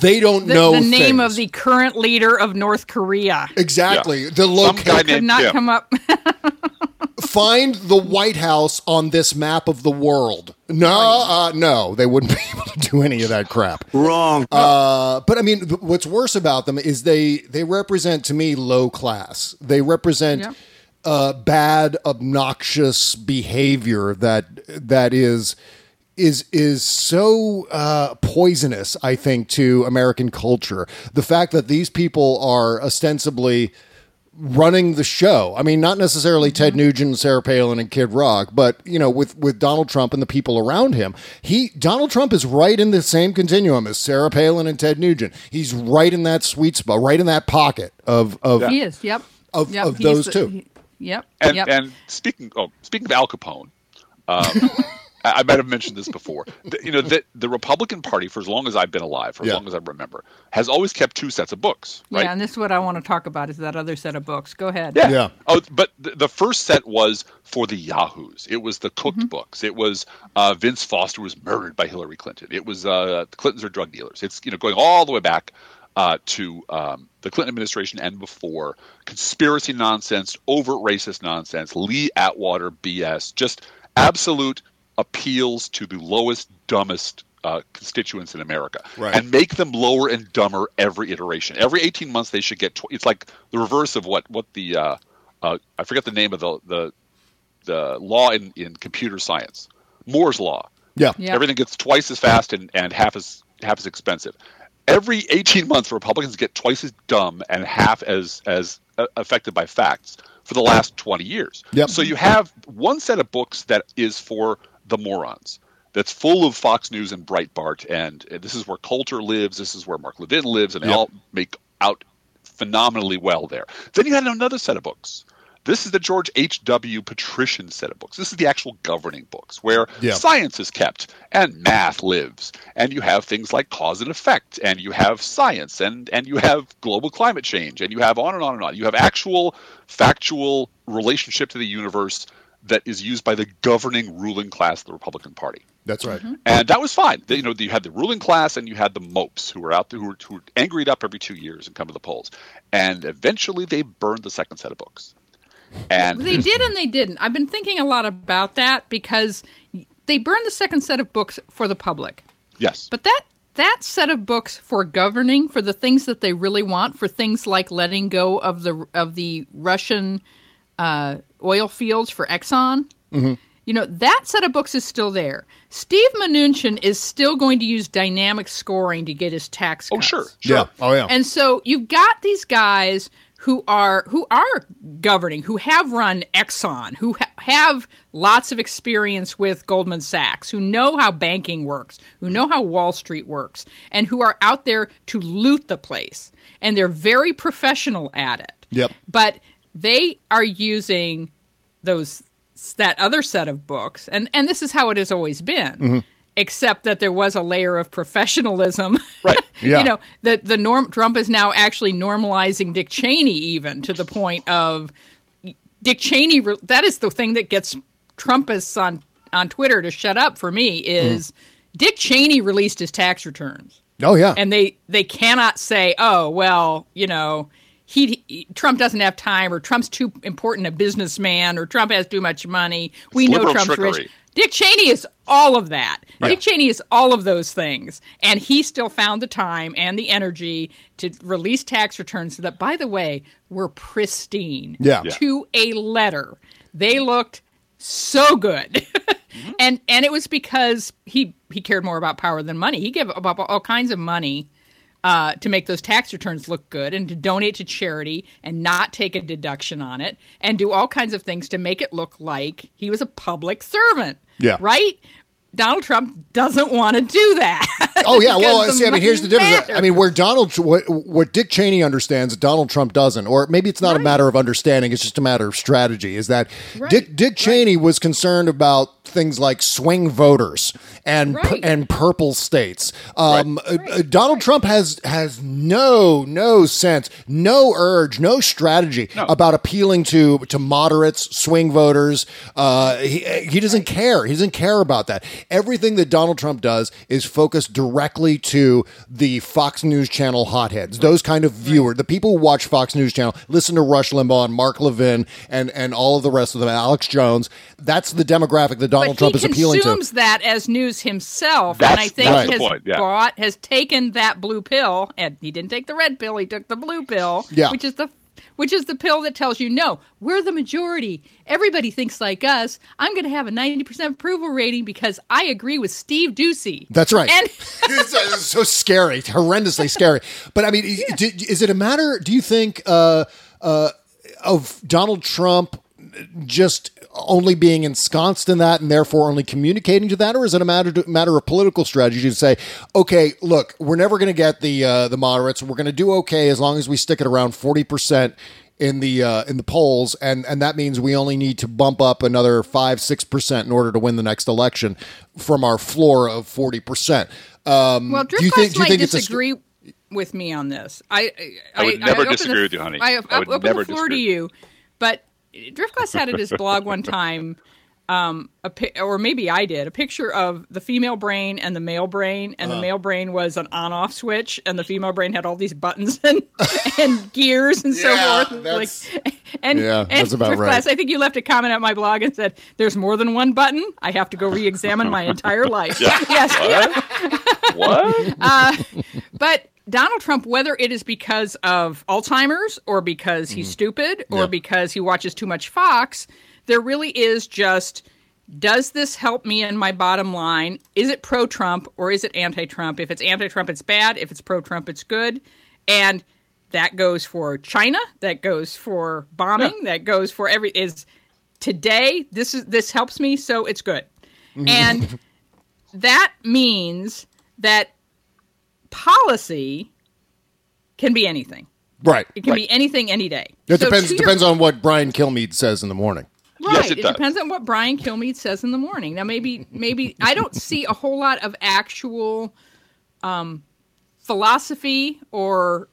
They don't The, know the name things. of the current leader of North Korea exactly the location. could named not Jim. come up. [laughs] find the White House on this map of the world. No, uh, no, they wouldn't be [laughs] able to do any of that crap. Wrong. Uh, but I mean, what's worse about them is they they represent to me low class. They represent Yep. uh, bad, obnoxious behavior that that is is is so uh, poisonous. I think to American culture. The fact that these people are ostensibly running the show. I mean, not necessarily Ted Nugent, Sarah Palin, and Kid Rock, but you know, with with Donald Trump and the people around him, he Donald Trump is right in the same continuum as Sarah Palin and Ted Nugent. He's right in that sweet spot, right in that pocket of of He is. Yep. Of- Yep, of those the- two. he- yep. And yep. and speaking oh speaking of Al Capone, um, [laughs] I, I might have mentioned this before. The, you know the the Republican Party for as long as I've been alive, for as Yeah. long as I remember, has always kept two sets of books. Right? Yeah, and this is what I want to talk about is that other set of books. Go ahead. Yeah. Yeah. Oh, but the, the first set was for the Yahoos. It was the cooked books. It was uh, Vince Foster was murdered by Hillary Clinton. It was uh, the Clintons are drug dealers. It's you know going all the way back uh, to um, the Clinton administration and before conspiracy nonsense, overt racist nonsense, Lee Atwater BS, just absolute appeals to the lowest, dumbest uh, constituents in America, Right. and make them lower and dumber every iteration. Every eighteen months, they should get. Tw- it's like the reverse of what what the uh, uh, I forget the name of the the, the law in, in computer science, Moore's law. yeah. Yeah. Everything gets twice as fast and, and half as half as expensive. Every 18 months, Republicans get twice as dumb and half as as uh, affected by facts for the last 20 years. Yep. So you have one set of books that is for the morons. That's full of Fox News and Breitbart, and uh, this is where Coulter lives. This is where Mark Levin lives, and they all make out phenomenally well there. Then you had another set of books. This is the George H.W. Patrician set of books. This is the actual governing books where Yeah. science is kept and math lives. And you have things like cause and effect, and you have science, and, and you have global climate change, and you have on and on and on. You have actual factual relationship to the universe that is used by the governing ruling class of the Republican Party. That's right. Mm-hmm. And that was fine. You know, you had the ruling class and you had the mopes who were out there who were, who were angried up every two years and come to the polls. And eventually they burned the second set of books. And They did and they didn't. I've been thinking a lot about that because they burned the second set of books for the public. yes, But that that set of books for governing for the things that they really want for things like letting go of the of the Russian uh, oil fields for Exxon. You know that set of books is still there. Steve Mnuchin is still going to use dynamic scoring to get his tax. oh sure, sure. Yeah. Oh yeah. And so you've got these guys who are who are governing, who have run Exxon, who ha- have lots of experience with Goldman Sachs, who know how banking works, who know how Wall Street works, and who are out there to loot the place. And they're very professional at it. Yep. But they are using those that other set of books, and and this is how it has always been. Mm-hmm. Except that there was a layer of professionalism, Right. [laughs] Yeah. you know, that the norm Trump is now actually normalizing Dick Cheney, even to the point of Dick Cheney. That is the thing that gets Trumpists on on Twitter to shut up for me is mm-hmm. Dick Cheney released his tax returns oh yeah. and they they cannot say, "Oh, well, you know, he, he- Trump doesn't have time, or Trump's too important a businessman, or Trump has too much money." We know Trump's trickery. rich. Dick Cheney is all of that. Dick Cheney is all of those things, and he still found the time and the energy to release tax returns that, by the way, were pristine Yeah. Yeah. to a letter. They looked so good. [laughs] Mm-hmm. and and it was because he he cared more about power than money. He gave up all kinds of money uh, to make those tax returns look good and to donate to charity and not take a deduction on it and do all kinds of things to make it look like he was a public servant. Yeah. Right? Donald Trump doesn't want to do that. [laughs] Oh yeah, well, Because see, I mean, here's the difference. matters. I mean, where Donald, what, what Dick Cheney understands, Donald Trump doesn't, or maybe it's not a matter of understanding; it's just a matter of strategy. Is that Dick Dick Cheney was concerned about things like swing voters and pu- Right. and purple states. Um, uh, Donald Trump has has no no sense, no urge, no strategy about appealing to to moderates, swing voters. Uh, he he doesn't care. He doesn't care about that. Everything that Donald Trump does is focused directly to the Fox News Channel hotheads, those kind of viewer, the people who watch Fox News Channel, listen to Rush Limbaugh and Mark Levin and and all of the rest of them, Alex Jones. That's the demographic that Donald but Trump is appealing to. He consumes that as news himself, and I think that's the has point, yeah. bought has taken that blue pill, and he didn't take the red pill; he took the blue pill, Yeah. which is the which is the pill that tells you no, we're the majority. Everybody thinks like us. I'm going to have a 90% approval rating because I agree with Steve Doocy. That's right. And [laughs] [laughs] it's, it's so scary, horrendously scary. But I mean, i- d- is it a matter? Do you think? Uh, uh, of Donald Trump just only being ensconced in that and therefore only communicating to that, or is it a matter matter of political strategy to say, okay, look, we're never going to get the uh, the moderates. We're going to do okay as long as we stick it around forty percent in the uh, in the polls, and and that means we only need to bump up another five six percent in order to win the next election from our floor of forty percent. Um, Well, do you think? Do you might think it's a disagree with me on this. I I would never open the- disagree with you, honey. I, I would open never the floor disagree. to you, but Driftglass had at his blog one time, um, a pi- or maybe I did, a picture of the female brain and the male brain, and the Uh-huh. male brain was an on-off switch, and the female brain had all these buttons and [laughs] and gears and so Yeah, forth. that's- like, and Yeah, and that's about Driftglass, right. I think you left a comment at my blog and said, "There's more than one button. I have to go re-examine my entire life." [laughs] [laughs] Yes. What? Uh, but Donald Trump, whether it is because of Alzheimer's or because he's mm-hmm. stupid or Yeah. because he watches too much Fox, there really is just does this help me in my bottom line? Is it pro Trump or is it anti Trump? If it's anti Trump, it's bad. If it's pro Trump, it's good. And that goes for China, that goes for bombing, that goes for every is today this is this helps me so it's good. Mm-hmm. And [laughs] that means that policy can be anything. right. It can be anything any day. It So depends to your- depends on what Brian Kilmeade says in the morning. Right. Yes, it it does. depends on what Brian Kilmeade says in the morning. Now, maybe, maybe I don't see a whole lot of actual um, philosophy or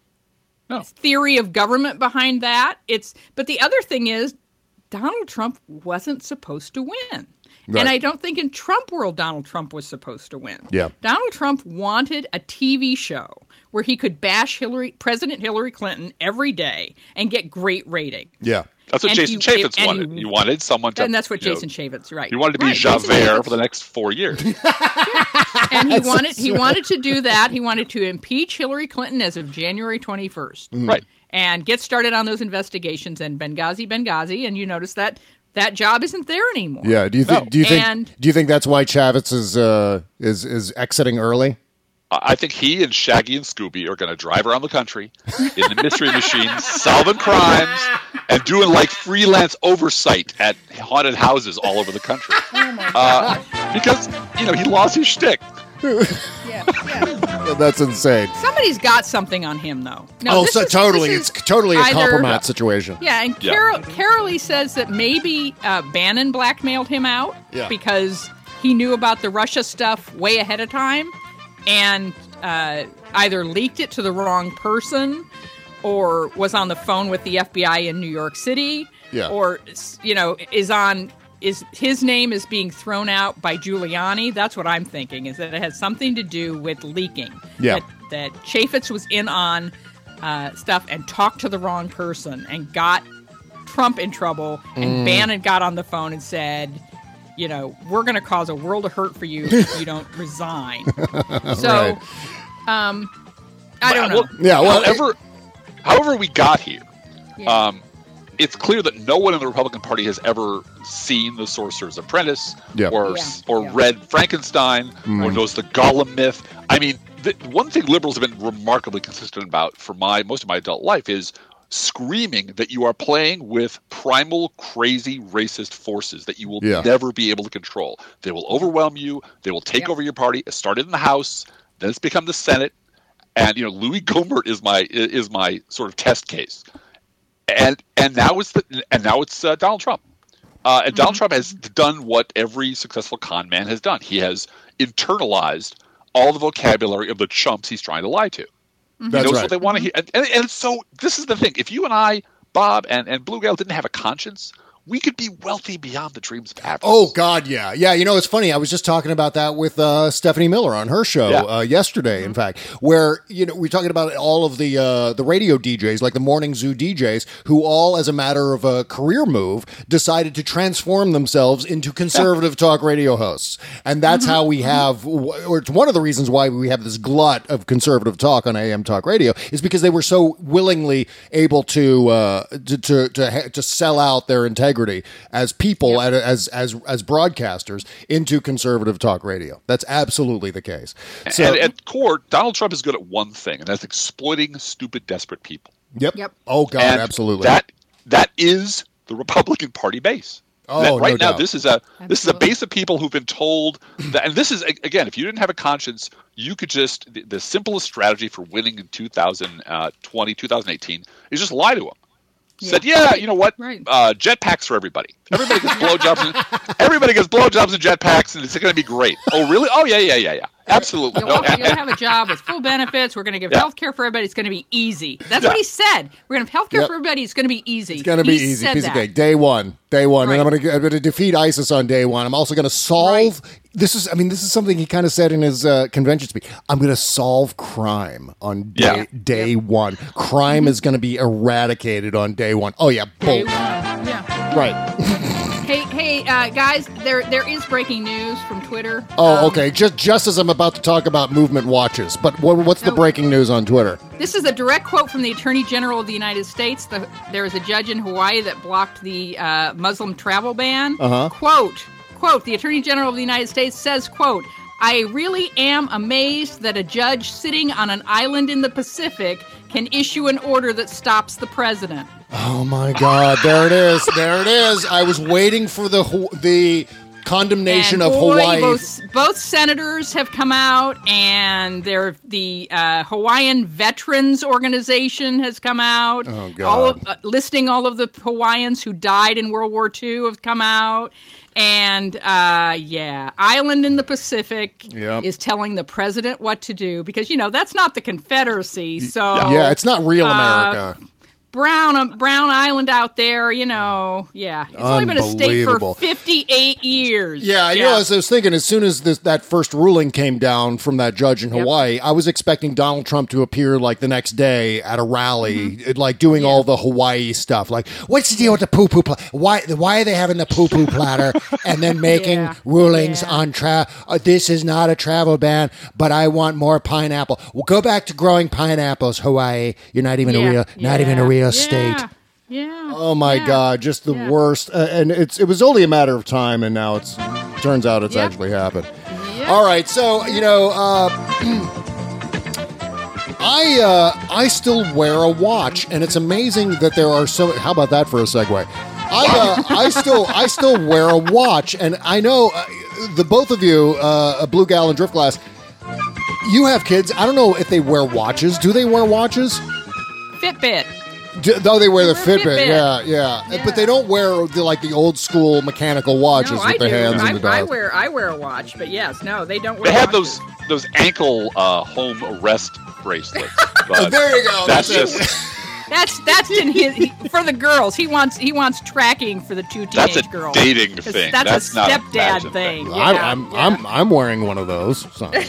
No. theory of government behind that. It's but the other thing is Donald Trump wasn't supposed to win. Right. And I don't think in Trump world Donald Trump was supposed to win. Yeah. Donald Trump wanted a TV show where he could bash Hillary President Hillary Clinton every day and get great rating. Yeah. That's what And Jason he- Chaffetz and wanted. he- You wanted someone to. and that's what you know, Jason Chaffetz, right? He wanted to be Right, Javert for the next four years. [laughs] and he wanted he wanted to do that. He wanted to impeach Hillary Clinton as of January 21st. Mm-hmm. right. And get started on those investigations and Benghazi, Benghazi, and you notice that that job isn't there anymore. Yeah. Do you think? No. Do you think? And- do you think that's why Chaffetz is uh, is is exiting early? I I think he and Shaggy and Scooby are going to drive around the country in the mystery machine, [laughs] solving crimes, and doing like freelance oversight at haunted houses all over the country. uh, because you know he lost his shtick. yeah, yeah. That's insane. Somebody's got something on him, though. No, oh, this so is- totally, this it's totally a either- compromise situation. Yeah, and Yeah. Carol Carolee says that maybe uh, Bannon blackmailed him out Yeah. because he knew about the Russia stuff way ahead of time and uh, either leaked it to the wrong person or was on the phone with the FBI in New York City Yeah. or you know is on is his name is being thrown out by Giuliani. That's what I'm thinking is that it has something to do with leaking. Yeah. That, that Chaffetz was in on uh, stuff and talked to the wrong person and got Trump in trouble. And Mm. Bannon got on the phone and said, you know, we're going to cause a world of hurt for you if you don't [laughs] resign. so, um, I don't know. Well, Yeah, well, however, however we got here, Yeah. um, it's clear that no one in the Republican Party has ever seen The Sorcerer's Apprentice Yeah. or Yeah, or yeah. read Frankenstein or mm-hmm. knows the Golem myth. I mean, the, one thing liberals have been remarkably consistent about for my most of my adult life is screaming that you are playing with primal, crazy, racist forces that you will Yeah. never be able to control. They will overwhelm you. They will take Yep. over your party. It started in the House, then it's become the Senate, and you know Louis Gohmert is my is my sort of test case, and and now it's the, and now it's uh, Donald Trump, uh, and Donald Trump has done what every successful con man has done. He has internalized all the vocabulary of the chumps he's trying to lie to. He That's knows right. what they want to hear, and, and, and so this is the thing: if you and I, Bob and and Bluegal, didn't have a conscience, we could be wealthy beyond the dreams of avarice. Oh God, yeah, yeah. You know, it's funny. I was just talking about that with uh, Stephanie Miller on her show Yeah. uh, yesterday. In fact, where you know we're talking about all of the uh, the radio DJs, like the morning zoo DJs, who all, as a matter of a career move, decided to transform themselves into conservative talk radio hosts, and that's how we have, or it's one of the reasons why we have this glut of conservative talk on AM talk radio, is because they were so willingly able to uh, to to to, ha- to sell out their integrity as people and as as as broadcasters into conservative talk radio. That's absolutely the case. So, and at core, Donald Trump is good at one thing, and that's exploiting stupid, desperate people. yep. Yep. Oh God, And absolutely. That that is the Republican Party base. Oh, That- no right now, doubt. this is a this is a base of people who've been told that, and this is again, if you didn't have a conscience, you could just the, the simplest strategy for winning in 2020, uh, 2018 is just lie to them. Said, yeah, you know what? Right. Uh, jetpacks for everybody. Everybody gets blowjobs. And, everybody gets blowjobs and jetpacks, and it's going to be great. Oh, really? Oh, yeah, yeah, yeah, yeah. Absolutely. No, you're going to have a job with full benefits. We're going to give Yeah. health care for everybody. It's going to be easy. That's Yeah. what he said. We're going to have health care Yep. for everybody. It's going to be easy. It's gonna be He easy, said piece that. of cake. Day one, day one, Right. and I'm I'm gonna defeat ISIS on day one. I'm also gonna solve. This is, I mean, this is something he kind of said in his uh, convention speech. I'm gonna solve crime on day Yeah. day one. Crime is gonna be eradicated on day one. Oh yeah, Day boom. one. Yeah. right. [laughs] Hey, uh, guys! There, there is breaking news from Twitter. Oh, Um, okay. Just just as I'm about to talk about movement watches, but what, what's the breaking news on Twitter? This is a direct quote from the Attorney General of the United States. The, there is a judge in Hawaii that blocked the uh, Muslim travel ban. Uh-huh. Quote, quote, the Attorney General of the United States says, quote, I really am amazed that a judge sitting on an island in the Pacific can issue an order that stops the president. Oh my God! There it is. There it is. I was waiting for the the condemnation And of boy, Hawaii. Both, both senators have come out, and they're, the uh, Hawaiian Veterans Organization has come out. Oh, God. All of, uh, listing all of the Hawaiians who died in World War II have come out. And uh, yeah, Island in the Pacific Yep. is telling the president what to do because you know that's not the Confederacy. So yeah, it's not real uh, America. Brown um, Brown Island out there, you know, yeah, it's only been a state for fifty-eight years. Yeah, you know, as I was thinking, as soon as this, that first ruling came down from that judge in Yep. Hawaii, I was expecting Donald Trump to appear like the next day at a rally, Mm-hmm. like doing all the Hawaii stuff. Like, what's the deal with the poo poo? Pla- why? Why are they having the poo poo [laughs] platter and then making Yeah, rulings yeah. on tra? Uh, this is not a travel ban, but I want more pineapple. Well, go back to growing pineapples, Hawaii. You're not even a real, not even a real yeah, state. Yeah. Oh my yeah. God! Just the yeah. worst, uh, and it's it was only a matter of time, and now it's turns out it's Yep. actually happened. Yep. All right, so you know, uh, [clears throat] I uh, I still wear a watch, and it's amazing that there are so. How about that for a segue? I uh, I still I still wear a watch, and I know uh, the both of you, uh, Bluegal and Driftglass, You have kids. I don't know if they wear watches. Do they wear watches? Fitbit. Do, though they wear the wear Fitbit, Fitbit. yeah, yeah, Yeah. but they don't wear the like the old school mechanical watches No, I with the do. hands I, and the I dials. wear I wear a watch, but yes, no, they don't wear. They have watches. those those ankle uh, home arrest bracelets. [laughs] But there you go. That's That's just [laughs] That's that's in his he, for the girls. He wants he wants tracking for the two teenage that's a girls. dating That's- thing. That's, That's a stepdad thing. thing. Yeah, I, I'm, yeah. I'm I'm wearing one of those. So. [laughs]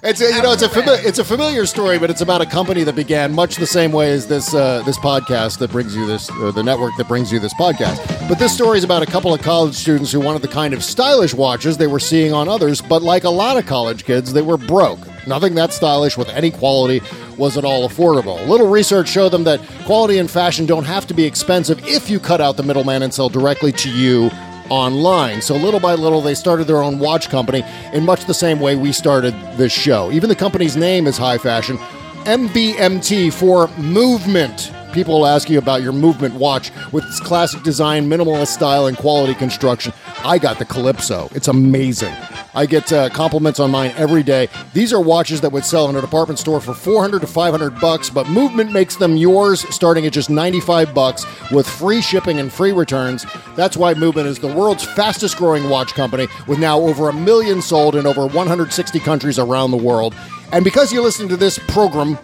It's a, you know it's a fami- it's a familiar story, but it's about a company that began much the same way as this uh, this podcast that brings you this or the network that brings you this podcast. But this story is about a couple of college students who wanted the kind of stylish watches they were seeing on others, but like a lot of college kids, they were broke. Nothing that stylish with any quality was at all affordable. A little research showed them that quality and fashion don't have to be expensive if you cut out the middleman and sell directly to you online. So little by little, they started their own watch company in much the same way we started this show. Even the company's name is high fashion. MVMT for movement. People will ask you about your movement watch with its classic design, minimalist style, and quality construction. I got the Calypso. It's amazing. I get uh, compliments on mine every day. These are watches that would sell in a department store for 400 to 500 bucks, but Movement makes them yours starting at just 95 bucks with free shipping and free returns. That's why Movement is the world's fastest growing watch company with now over a million sold in over 160 countries around the world. And because you listen to this program,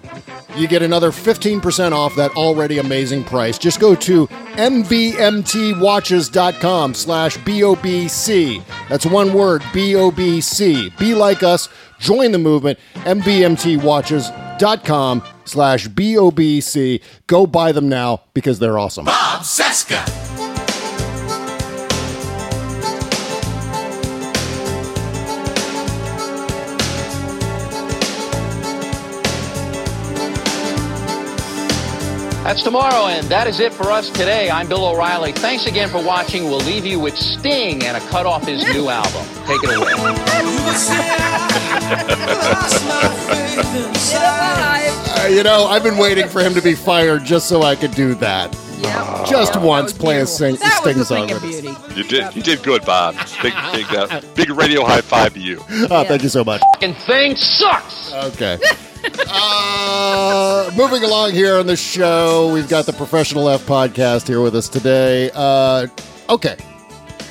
you get another 15% off that already amazing price. Just go to mvmtwatches.com slash B-O-B-C. That's one word, B-O-B-C. Be like us. Join the movement. mvmtwatches.com slash B-O-B-C. Go buy them now because they're awesome. Bob Cesca. That's tomorrow, and that is it for us today. I'm Bill O'Reilly. Thanks again for watching. We'll leave you with Sting and a cut off his new album. Take it away. Uh, you know, I've been waiting for him to be fired just so I could do that. Yep. Just Yep, once was playing beautiful. sing- that Sting was the song thing of with beauty. You did. You did good, Bob. Big, big, uh, big radio high five to you. Oh, [laughs] thank you so much. Fucking thing sucks. Okay. uh, moving along here on the show, we've got the Professional F podcast here with us today. Uh, okay.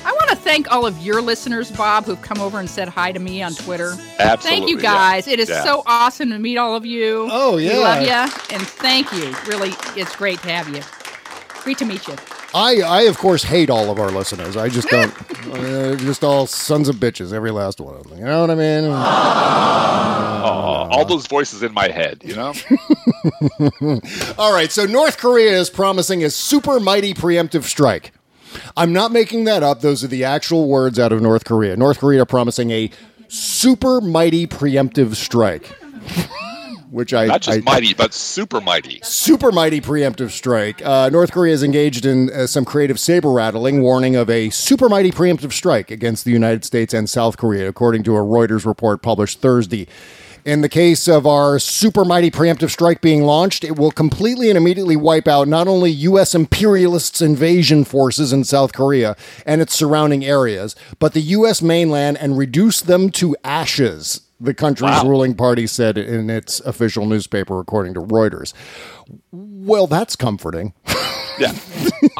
I want to thank all of your listeners, Bob, who've come over and said hi to me on Twitter. Absolutely. Thank Absolutely, you yeah. guys. It is Yeah. so awesome to meet all of you. Oh, We yeah. love you and thank you. Really, it's great to have you. Great to meet you. I, I of course hate all of our listeners. I just don't, [laughs] uh, just all sons of bitches, every last one of them. You know what I mean? Aw, all those voices in my head, you know. [laughs] All right, so North Korea is promising a super mighty preemptive strike. I'm not making that up. Those are the actual words out of North Korea. North Korea promising a super mighty preemptive strike. [laughs] Which I Not just I- mighty, but super mighty. super mighty preemptive strike. Uh, North Korea is engaged in uh, some creative saber rattling, warning of a super mighty preemptive strike against the United States and South Korea, according to a Reuters report published Thursday. In the case of our super mighty preemptive strike being launched, it will completely and immediately wipe out not only U.S. imperialists' invasion forces in South Korea and its surrounding areas, but the U.S. mainland and reduce them to ashes, the country's Wow. ruling party said in its official newspaper, according to Reuters. Well, that's comforting. [laughs] Yeah.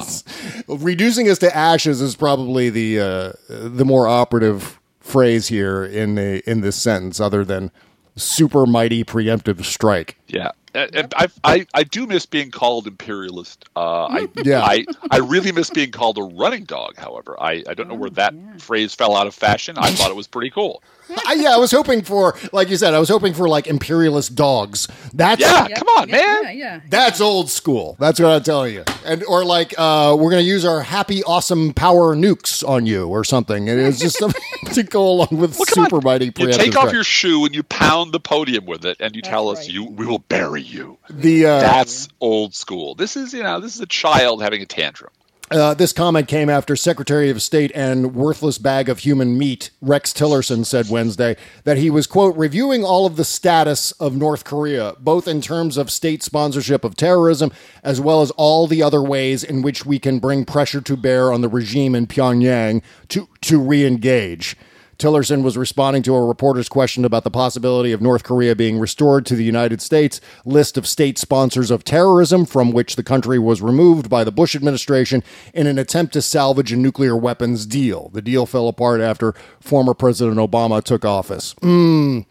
[laughs] Reducing us to ashes is probably the uh, the more operative phrase here in the in this sentence, other than super mighty preemptive strike. Yeah. And- and I, I, I do miss being called imperialist. Uh, I, [laughs] Yeah. I, I really miss being called a running dog. However, I, I don't know where that phrase fell out of fashion. I thought it was pretty cool. I, yeah, I was hoping for, like you said, I was hoping for like imperialist dogs. That's Yeah, come on, man. Yeah, yeah. That's old school. That's what I'm telling you. And or like uh, we're gonna use our happy, awesome power nukes on you or something. And it's just something [laughs] to go along with Well, super on. mighty You take off your shoe and you pound the podium with it, and you tell us you we will bury you. the uh, That's old school. This is you know this is a child having a tantrum. Uh, this comment came after Secretary of State and worthless bag of human meat, Rex Tillerson, said Wednesday that he was, quote, reviewing all of the status of North Korea, both in terms of state sponsorship of terrorism, as well as all the other ways in which we can bring pressure to bear on the regime in Pyongyang to, to re engage. Tillerson was responding to a reporter's question about the possibility of North Korea being restored to the United States list of state sponsors of terrorism from which the country was removed by the Bush administration in an attempt to salvage a nuclear weapons deal. The deal fell apart after former President Obama took office. Mm.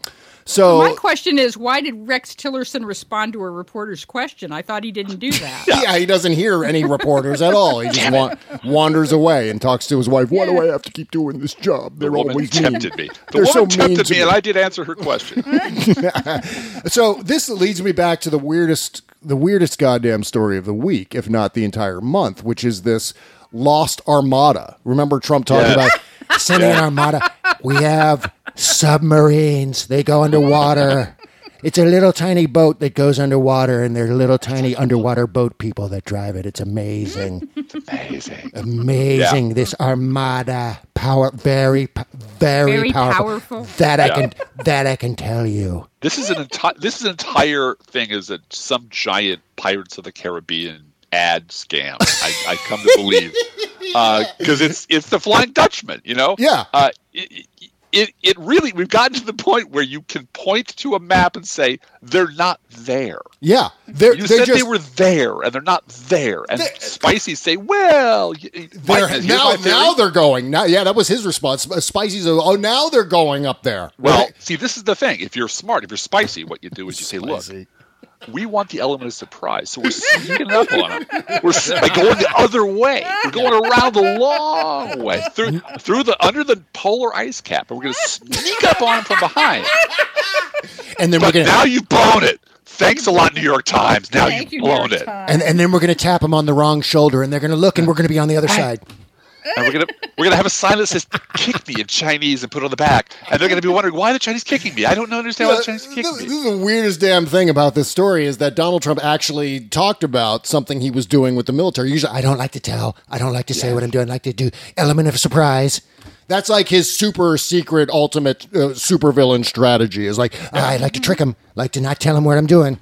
So My question is, why did Rex Tillerson respond to a reporter's question? I thought he didn't do that. [laughs] yeah. he doesn't hear any reporters at all. He just wa- wanders away and talks to his wife. Why do I have to keep doing this job? They're The woman always mean. tempted me. The They're woman so mean tempted to me, me. and I did answer her question. [laughs] So this leads me back to the weirdest, the weirdest goddamn story of the week, if not the entire month, which is this lost armada. Remember Trump talking Yeah. about sending an armada? We have submarines. They go underwater. It's a little tiny boat that goes underwater, and they're little tiny underwater boat people that drive it. It's amazing, It's Amazing. amazing. This armada, power, very, very, Very powerful. powerful. That I can, that I can tell you. This is an entire. This is an entire thing. Is that some giant Pirates of the Caribbean ad scam? I, I come to believe [laughs] because it's it's the Flying Dutchman. You know. Yeah. Uh, it, it it really we've gotten to the point where you can point to a map and say they're not there. Yeah, they're, You they're said just, they were there, and they're not there. And They- Spicy say, "Well, y- y- They're, Mike, now, now they're going. Now, yeah, that was his response. Spicy's, oh, oh, now they're going up there. Well, Right? see, this is the thing. If you're smart, if you're spicy, what you do is you say, "Look, Spicy. We want the element of surprise, so we're sneaking up on them. We're s- by going the other way. We're going around the long way through through the under the polar ice cap, and we're going to sneak up on them from behind. and then we're gonna now you've blown it. Thanks a lot, New York Times. Now Thank you've you, blown New it, Times. and, and then we're gonna tap them on the wrong shoulder, and they're gonna look, and uh, we're gonna be on the other side. And we're gonna we're gonna have a sign that says "Kick me" in Chinese and put it on the back, and they're gonna be wondering why the Chinese kicking me. I don't know understand why the Chinese are this, kicking this me. is the weirdest damn thing about this story is that Donald Trump actually talked about something he was doing with the military. Usually, I don't like to tell. I don't like to say what I'm doing. I like to do element of surprise. That's like his super secret, ultimate uh, supervillain strategy. Is like I like to trick him, like to not tell him what I'm doing.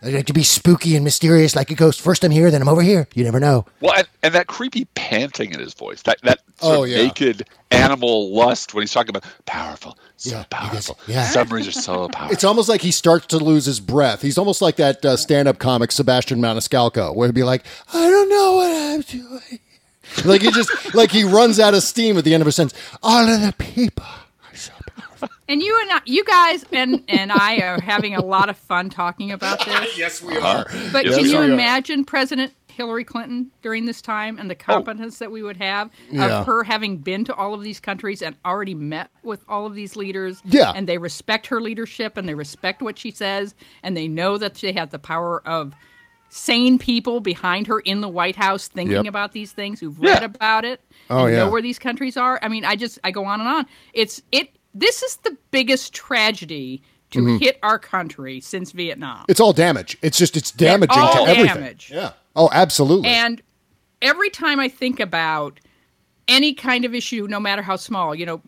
I like to be spooky and mysterious like a ghost. First I'm here, then I'm over here. You never know. Well, and, and that creepy panting in his voice, that that sort Oh, of yeah. naked animal lust when he's talking about powerful, so Yeah, powerful. yeah. Submarines are so [laughs] powerful. It's almost like he starts to lose his breath. He's almost like that uh, stand-up comic Sebastian Maniscalco, where he'd be like, "I don't know what I'm doing." [laughs] like he just like he runs out of steam at the end of a sentence. All of the people. Are so powerful." And you and I, you guys and and I are [laughs] having a lot of fun talking about this. yes, we are. But Yes, can we you are. imagine President Hillary Clinton during this time and the oh. competence that we would have Yeah. of her having been to all of these countries and already met with all of these leaders? Yeah. And they respect her leadership and they respect what she says and they know that they have the power of sane people behind her in the White House thinking Yep. about these things who've read about it Oh, and yeah. know where these countries are. I mean, I just I go on and on. It's it this is the biggest tragedy to Mm-hmm. hit our country since Vietnam. It's all damage. It's just it's damaging all to everything. damage. Yeah. Oh, absolutely. And every time I think about any kind of issue, no matter how small, you know,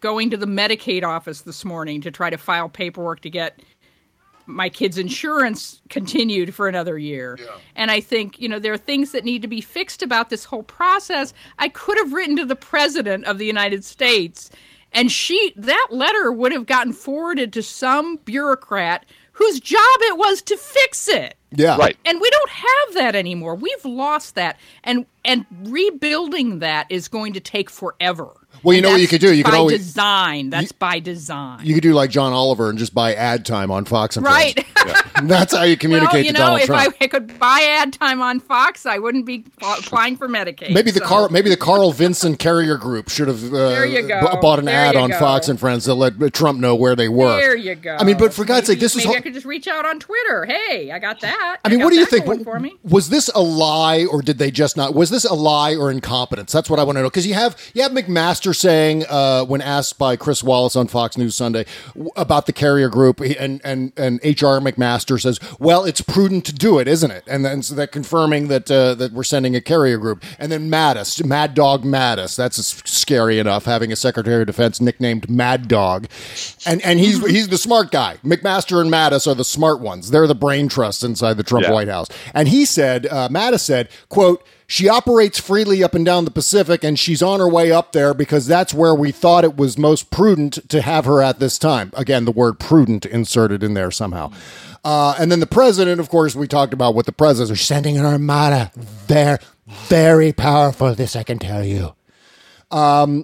going to the Medicaid office this morning to try to file paperwork to get my kids' insurance continued for another year. And I think, you know, there are things that need to be fixed about this whole process. I could have written to the president of the United States and she that letter would have gotten forwarded to some bureaucrat whose job it was to fix it. yeah. right. And we don't have that anymore. We've lost that. And and rebuilding that is going to take forever. Well, you And know what you could do? You could by always- design. That's by design. You could do like John Oliver and just buy ad time on Fox and right. Friends. That's how you [laughs] communicate well, you to know, Donald if Trump. I, [laughs] I could buy ad time on Fox, I wouldn't be applying for Medicaid. Maybe the so- Carl, maybe the Carl Vinson Carrier Group should have uh, you b- bought an There ad on go. Fox and Friends to let Trump know where they were. There you go. I mean, but for God's Maybe- sake, this was. maybe ho- I could just reach out on Twitter. Hey, I got that. I mean, got what do you think? For me? Was this a lie, or did they just not? Was this a lie or incompetence? That's what I want to know. Because you have you have McMaster saying uh, when asked by Chris Wallace on Fox News Sunday about the Carrier Group, and and and HR McMaster says, "Well, it's prudent to do it, isn't it?" And then so that confirming that uh, that we're sending a Carrier Group, and then Mattis, Mad Dog Mattis. That's scary enough having a Secretary of Defense nicknamed Mad Dog, and and he's he's the smart guy. McMaster and Mattis are the smart ones. They're the brain trust inside the Trump Yeah. White House. And he said, uh, Mattis said, quote, she operates freely up and down the Pacific, and she's on her way up there because that's where we thought it was most prudent to have her at this time. Again, the word prudent inserted in there somehow. Uh, and then the president, of course, we talked about what the president are sending an armada. They're very powerful, this I can tell you.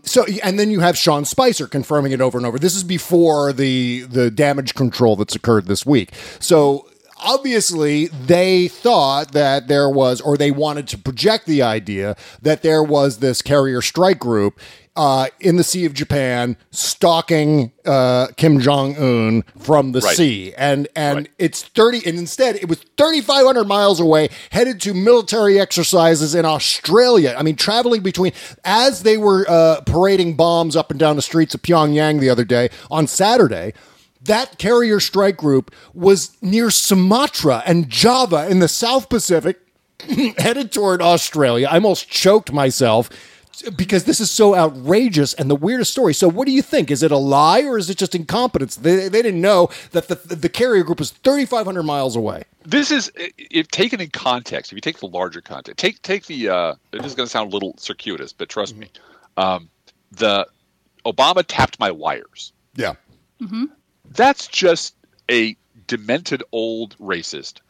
So and then you have Sean Spicer confirming it over and over. This is before the the damage control that's occurred this week. So obviously they thought that there was or they wanted to project the idea that there was this carrier strike group uh, in the Sea of Japan stalking uh, Kim Jong Un from the Right. sea, and and Right. it's thirty, and instead it was thirty five hundred miles away, headed to military exercises in Australia. I mean, traveling between as they were uh, parading bombs up and down the streets of Pyongyang the other day on Saturday. That carrier strike group was near Sumatra and Java in the South Pacific, [clears throat] headed toward Australia. I almost choked myself because this is so outrageous and the weirdest story. So, what do you think? Is it a lie or is it just incompetence? They, they didn't know that the, the carrier group was 3,500 miles away. This is if taken in context. If you take the larger context, take take the. Uh, this is going to sound a little circuitous, but trust me, um, the Obama tapped my wires. Yeah. That's just a demented old racist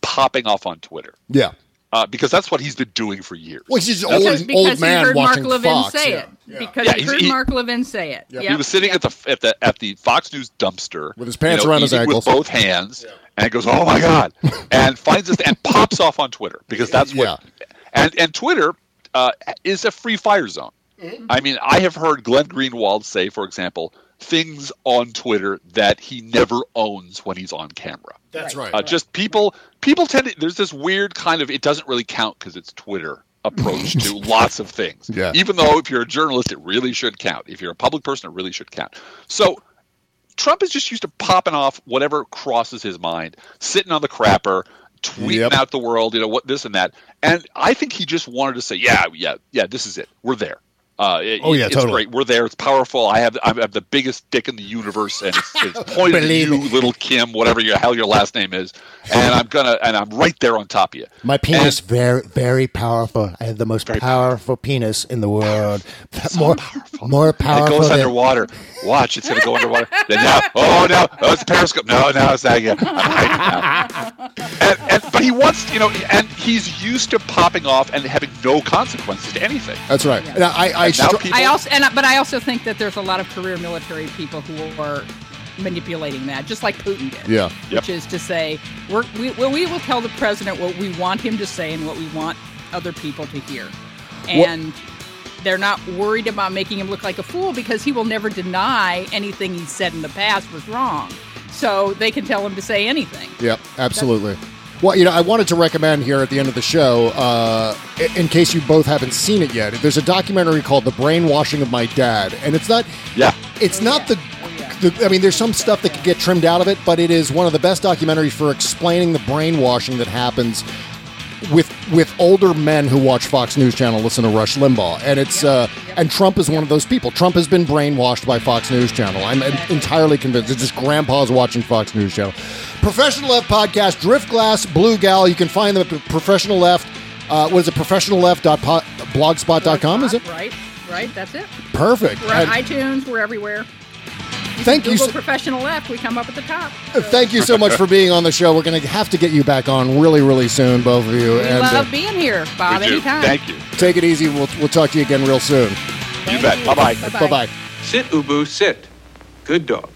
popping off on Twitter Yeah. uh, because that's what he's been doing for years. Well, he's just old, Because, because old man he heard Mark watching Levin Fox. say yeah. it. Yeah. Because Yeah, he heard he- Mark Levin say it. he was sitting at the at the at the Fox News dumpster With his pants around his eating ankles. with both hands, [laughs] and goes, "Oh my god!" [laughs] and finds this and pops off on Twitter because that's what. And and Twitter uh, is a free fire zone. Mm-hmm. I mean, I have heard Glenn Greenwald say, for example, things on Twitter that he never owns when he's on camera. That's right. Uh, just people people tend to there's this weird kind of it doesn't really count because it's Twitter approach to [laughs] lots of things. Yeah. Even though if you're a journalist, it really should count. If you're a public person, it really should count. So Trump is just used to popping off whatever crosses his mind, sitting on the crapper, tweeting Yep. out the world, you know what this and that. And I think he just wanted to say, yeah, yeah, yeah, this is it. We're there. Uh, it- Oh, yeah, it's totally. great. We're there. It's powerful. I have I have the biggest dick in the universe, and it's, it's [laughs] pointed at you, me. little Kim, whatever your hell your last name is, and I'm gonna and I'm right there on top of you. My penis very very powerful. I have the most powerful penis in the world. [laughs] more powerful. more And it goes than- underwater. Watch, it's gonna go underwater. [laughs] Then now, oh no, oh it's a periscope. No, no, it's not again. I'm hiding now. And, and but he wants, you know, and he's used to popping off and having no consequences to anything. That's right. And I, I, I str- people- I also, and I- but I also think that there's a lot of career military people who are manipulating that, just like Putin did. Yeah. Which is to say, we're, we well, we will tell the president what we want him to say and what we want other people to hear, and they're not worried about making him look like a fool because he will never deny anything he said in the past was wrong. So they can tell him to say anything. Yep, absolutely. Well, you know, I wanted to recommend here at the end of the show, uh, in case you both haven't seen it yet. There's a documentary called "The Brainwashing of My Dad," and it's not. Yeah. It's not the, the. I mean, there's some stuff that could get trimmed out of it, but it is one of the best documentaries for explaining the brainwashing that happens with with older men who watch Fox News Channel, listen to Rush Limbaugh, and it's uh, and Trump is one of those people. Trump has been brainwashed by Fox News Channel. I'm entirely convinced. It's just grandpa's watching Fox News Channel. Professional Left podcast, Driftglass, Blue Gal. You can find them at Professional Left. Uh, what is it? Professionalleft.blogspot.com. Is it Right, right. That's it. perfect? We're on And iTunes. We're everywhere. Thank you. So, professional left. We come up at the top. thank you so much for being on the show. We're going to have to get you back on really, really soon, both of you. We and love uh, being here, Bob. Anytime. Thank you. take it easy. We'll we'll talk to you again real soon. You bet. Bye bye. Bye-bye. Bye bye. Sit, Ubu, sit. Good dog.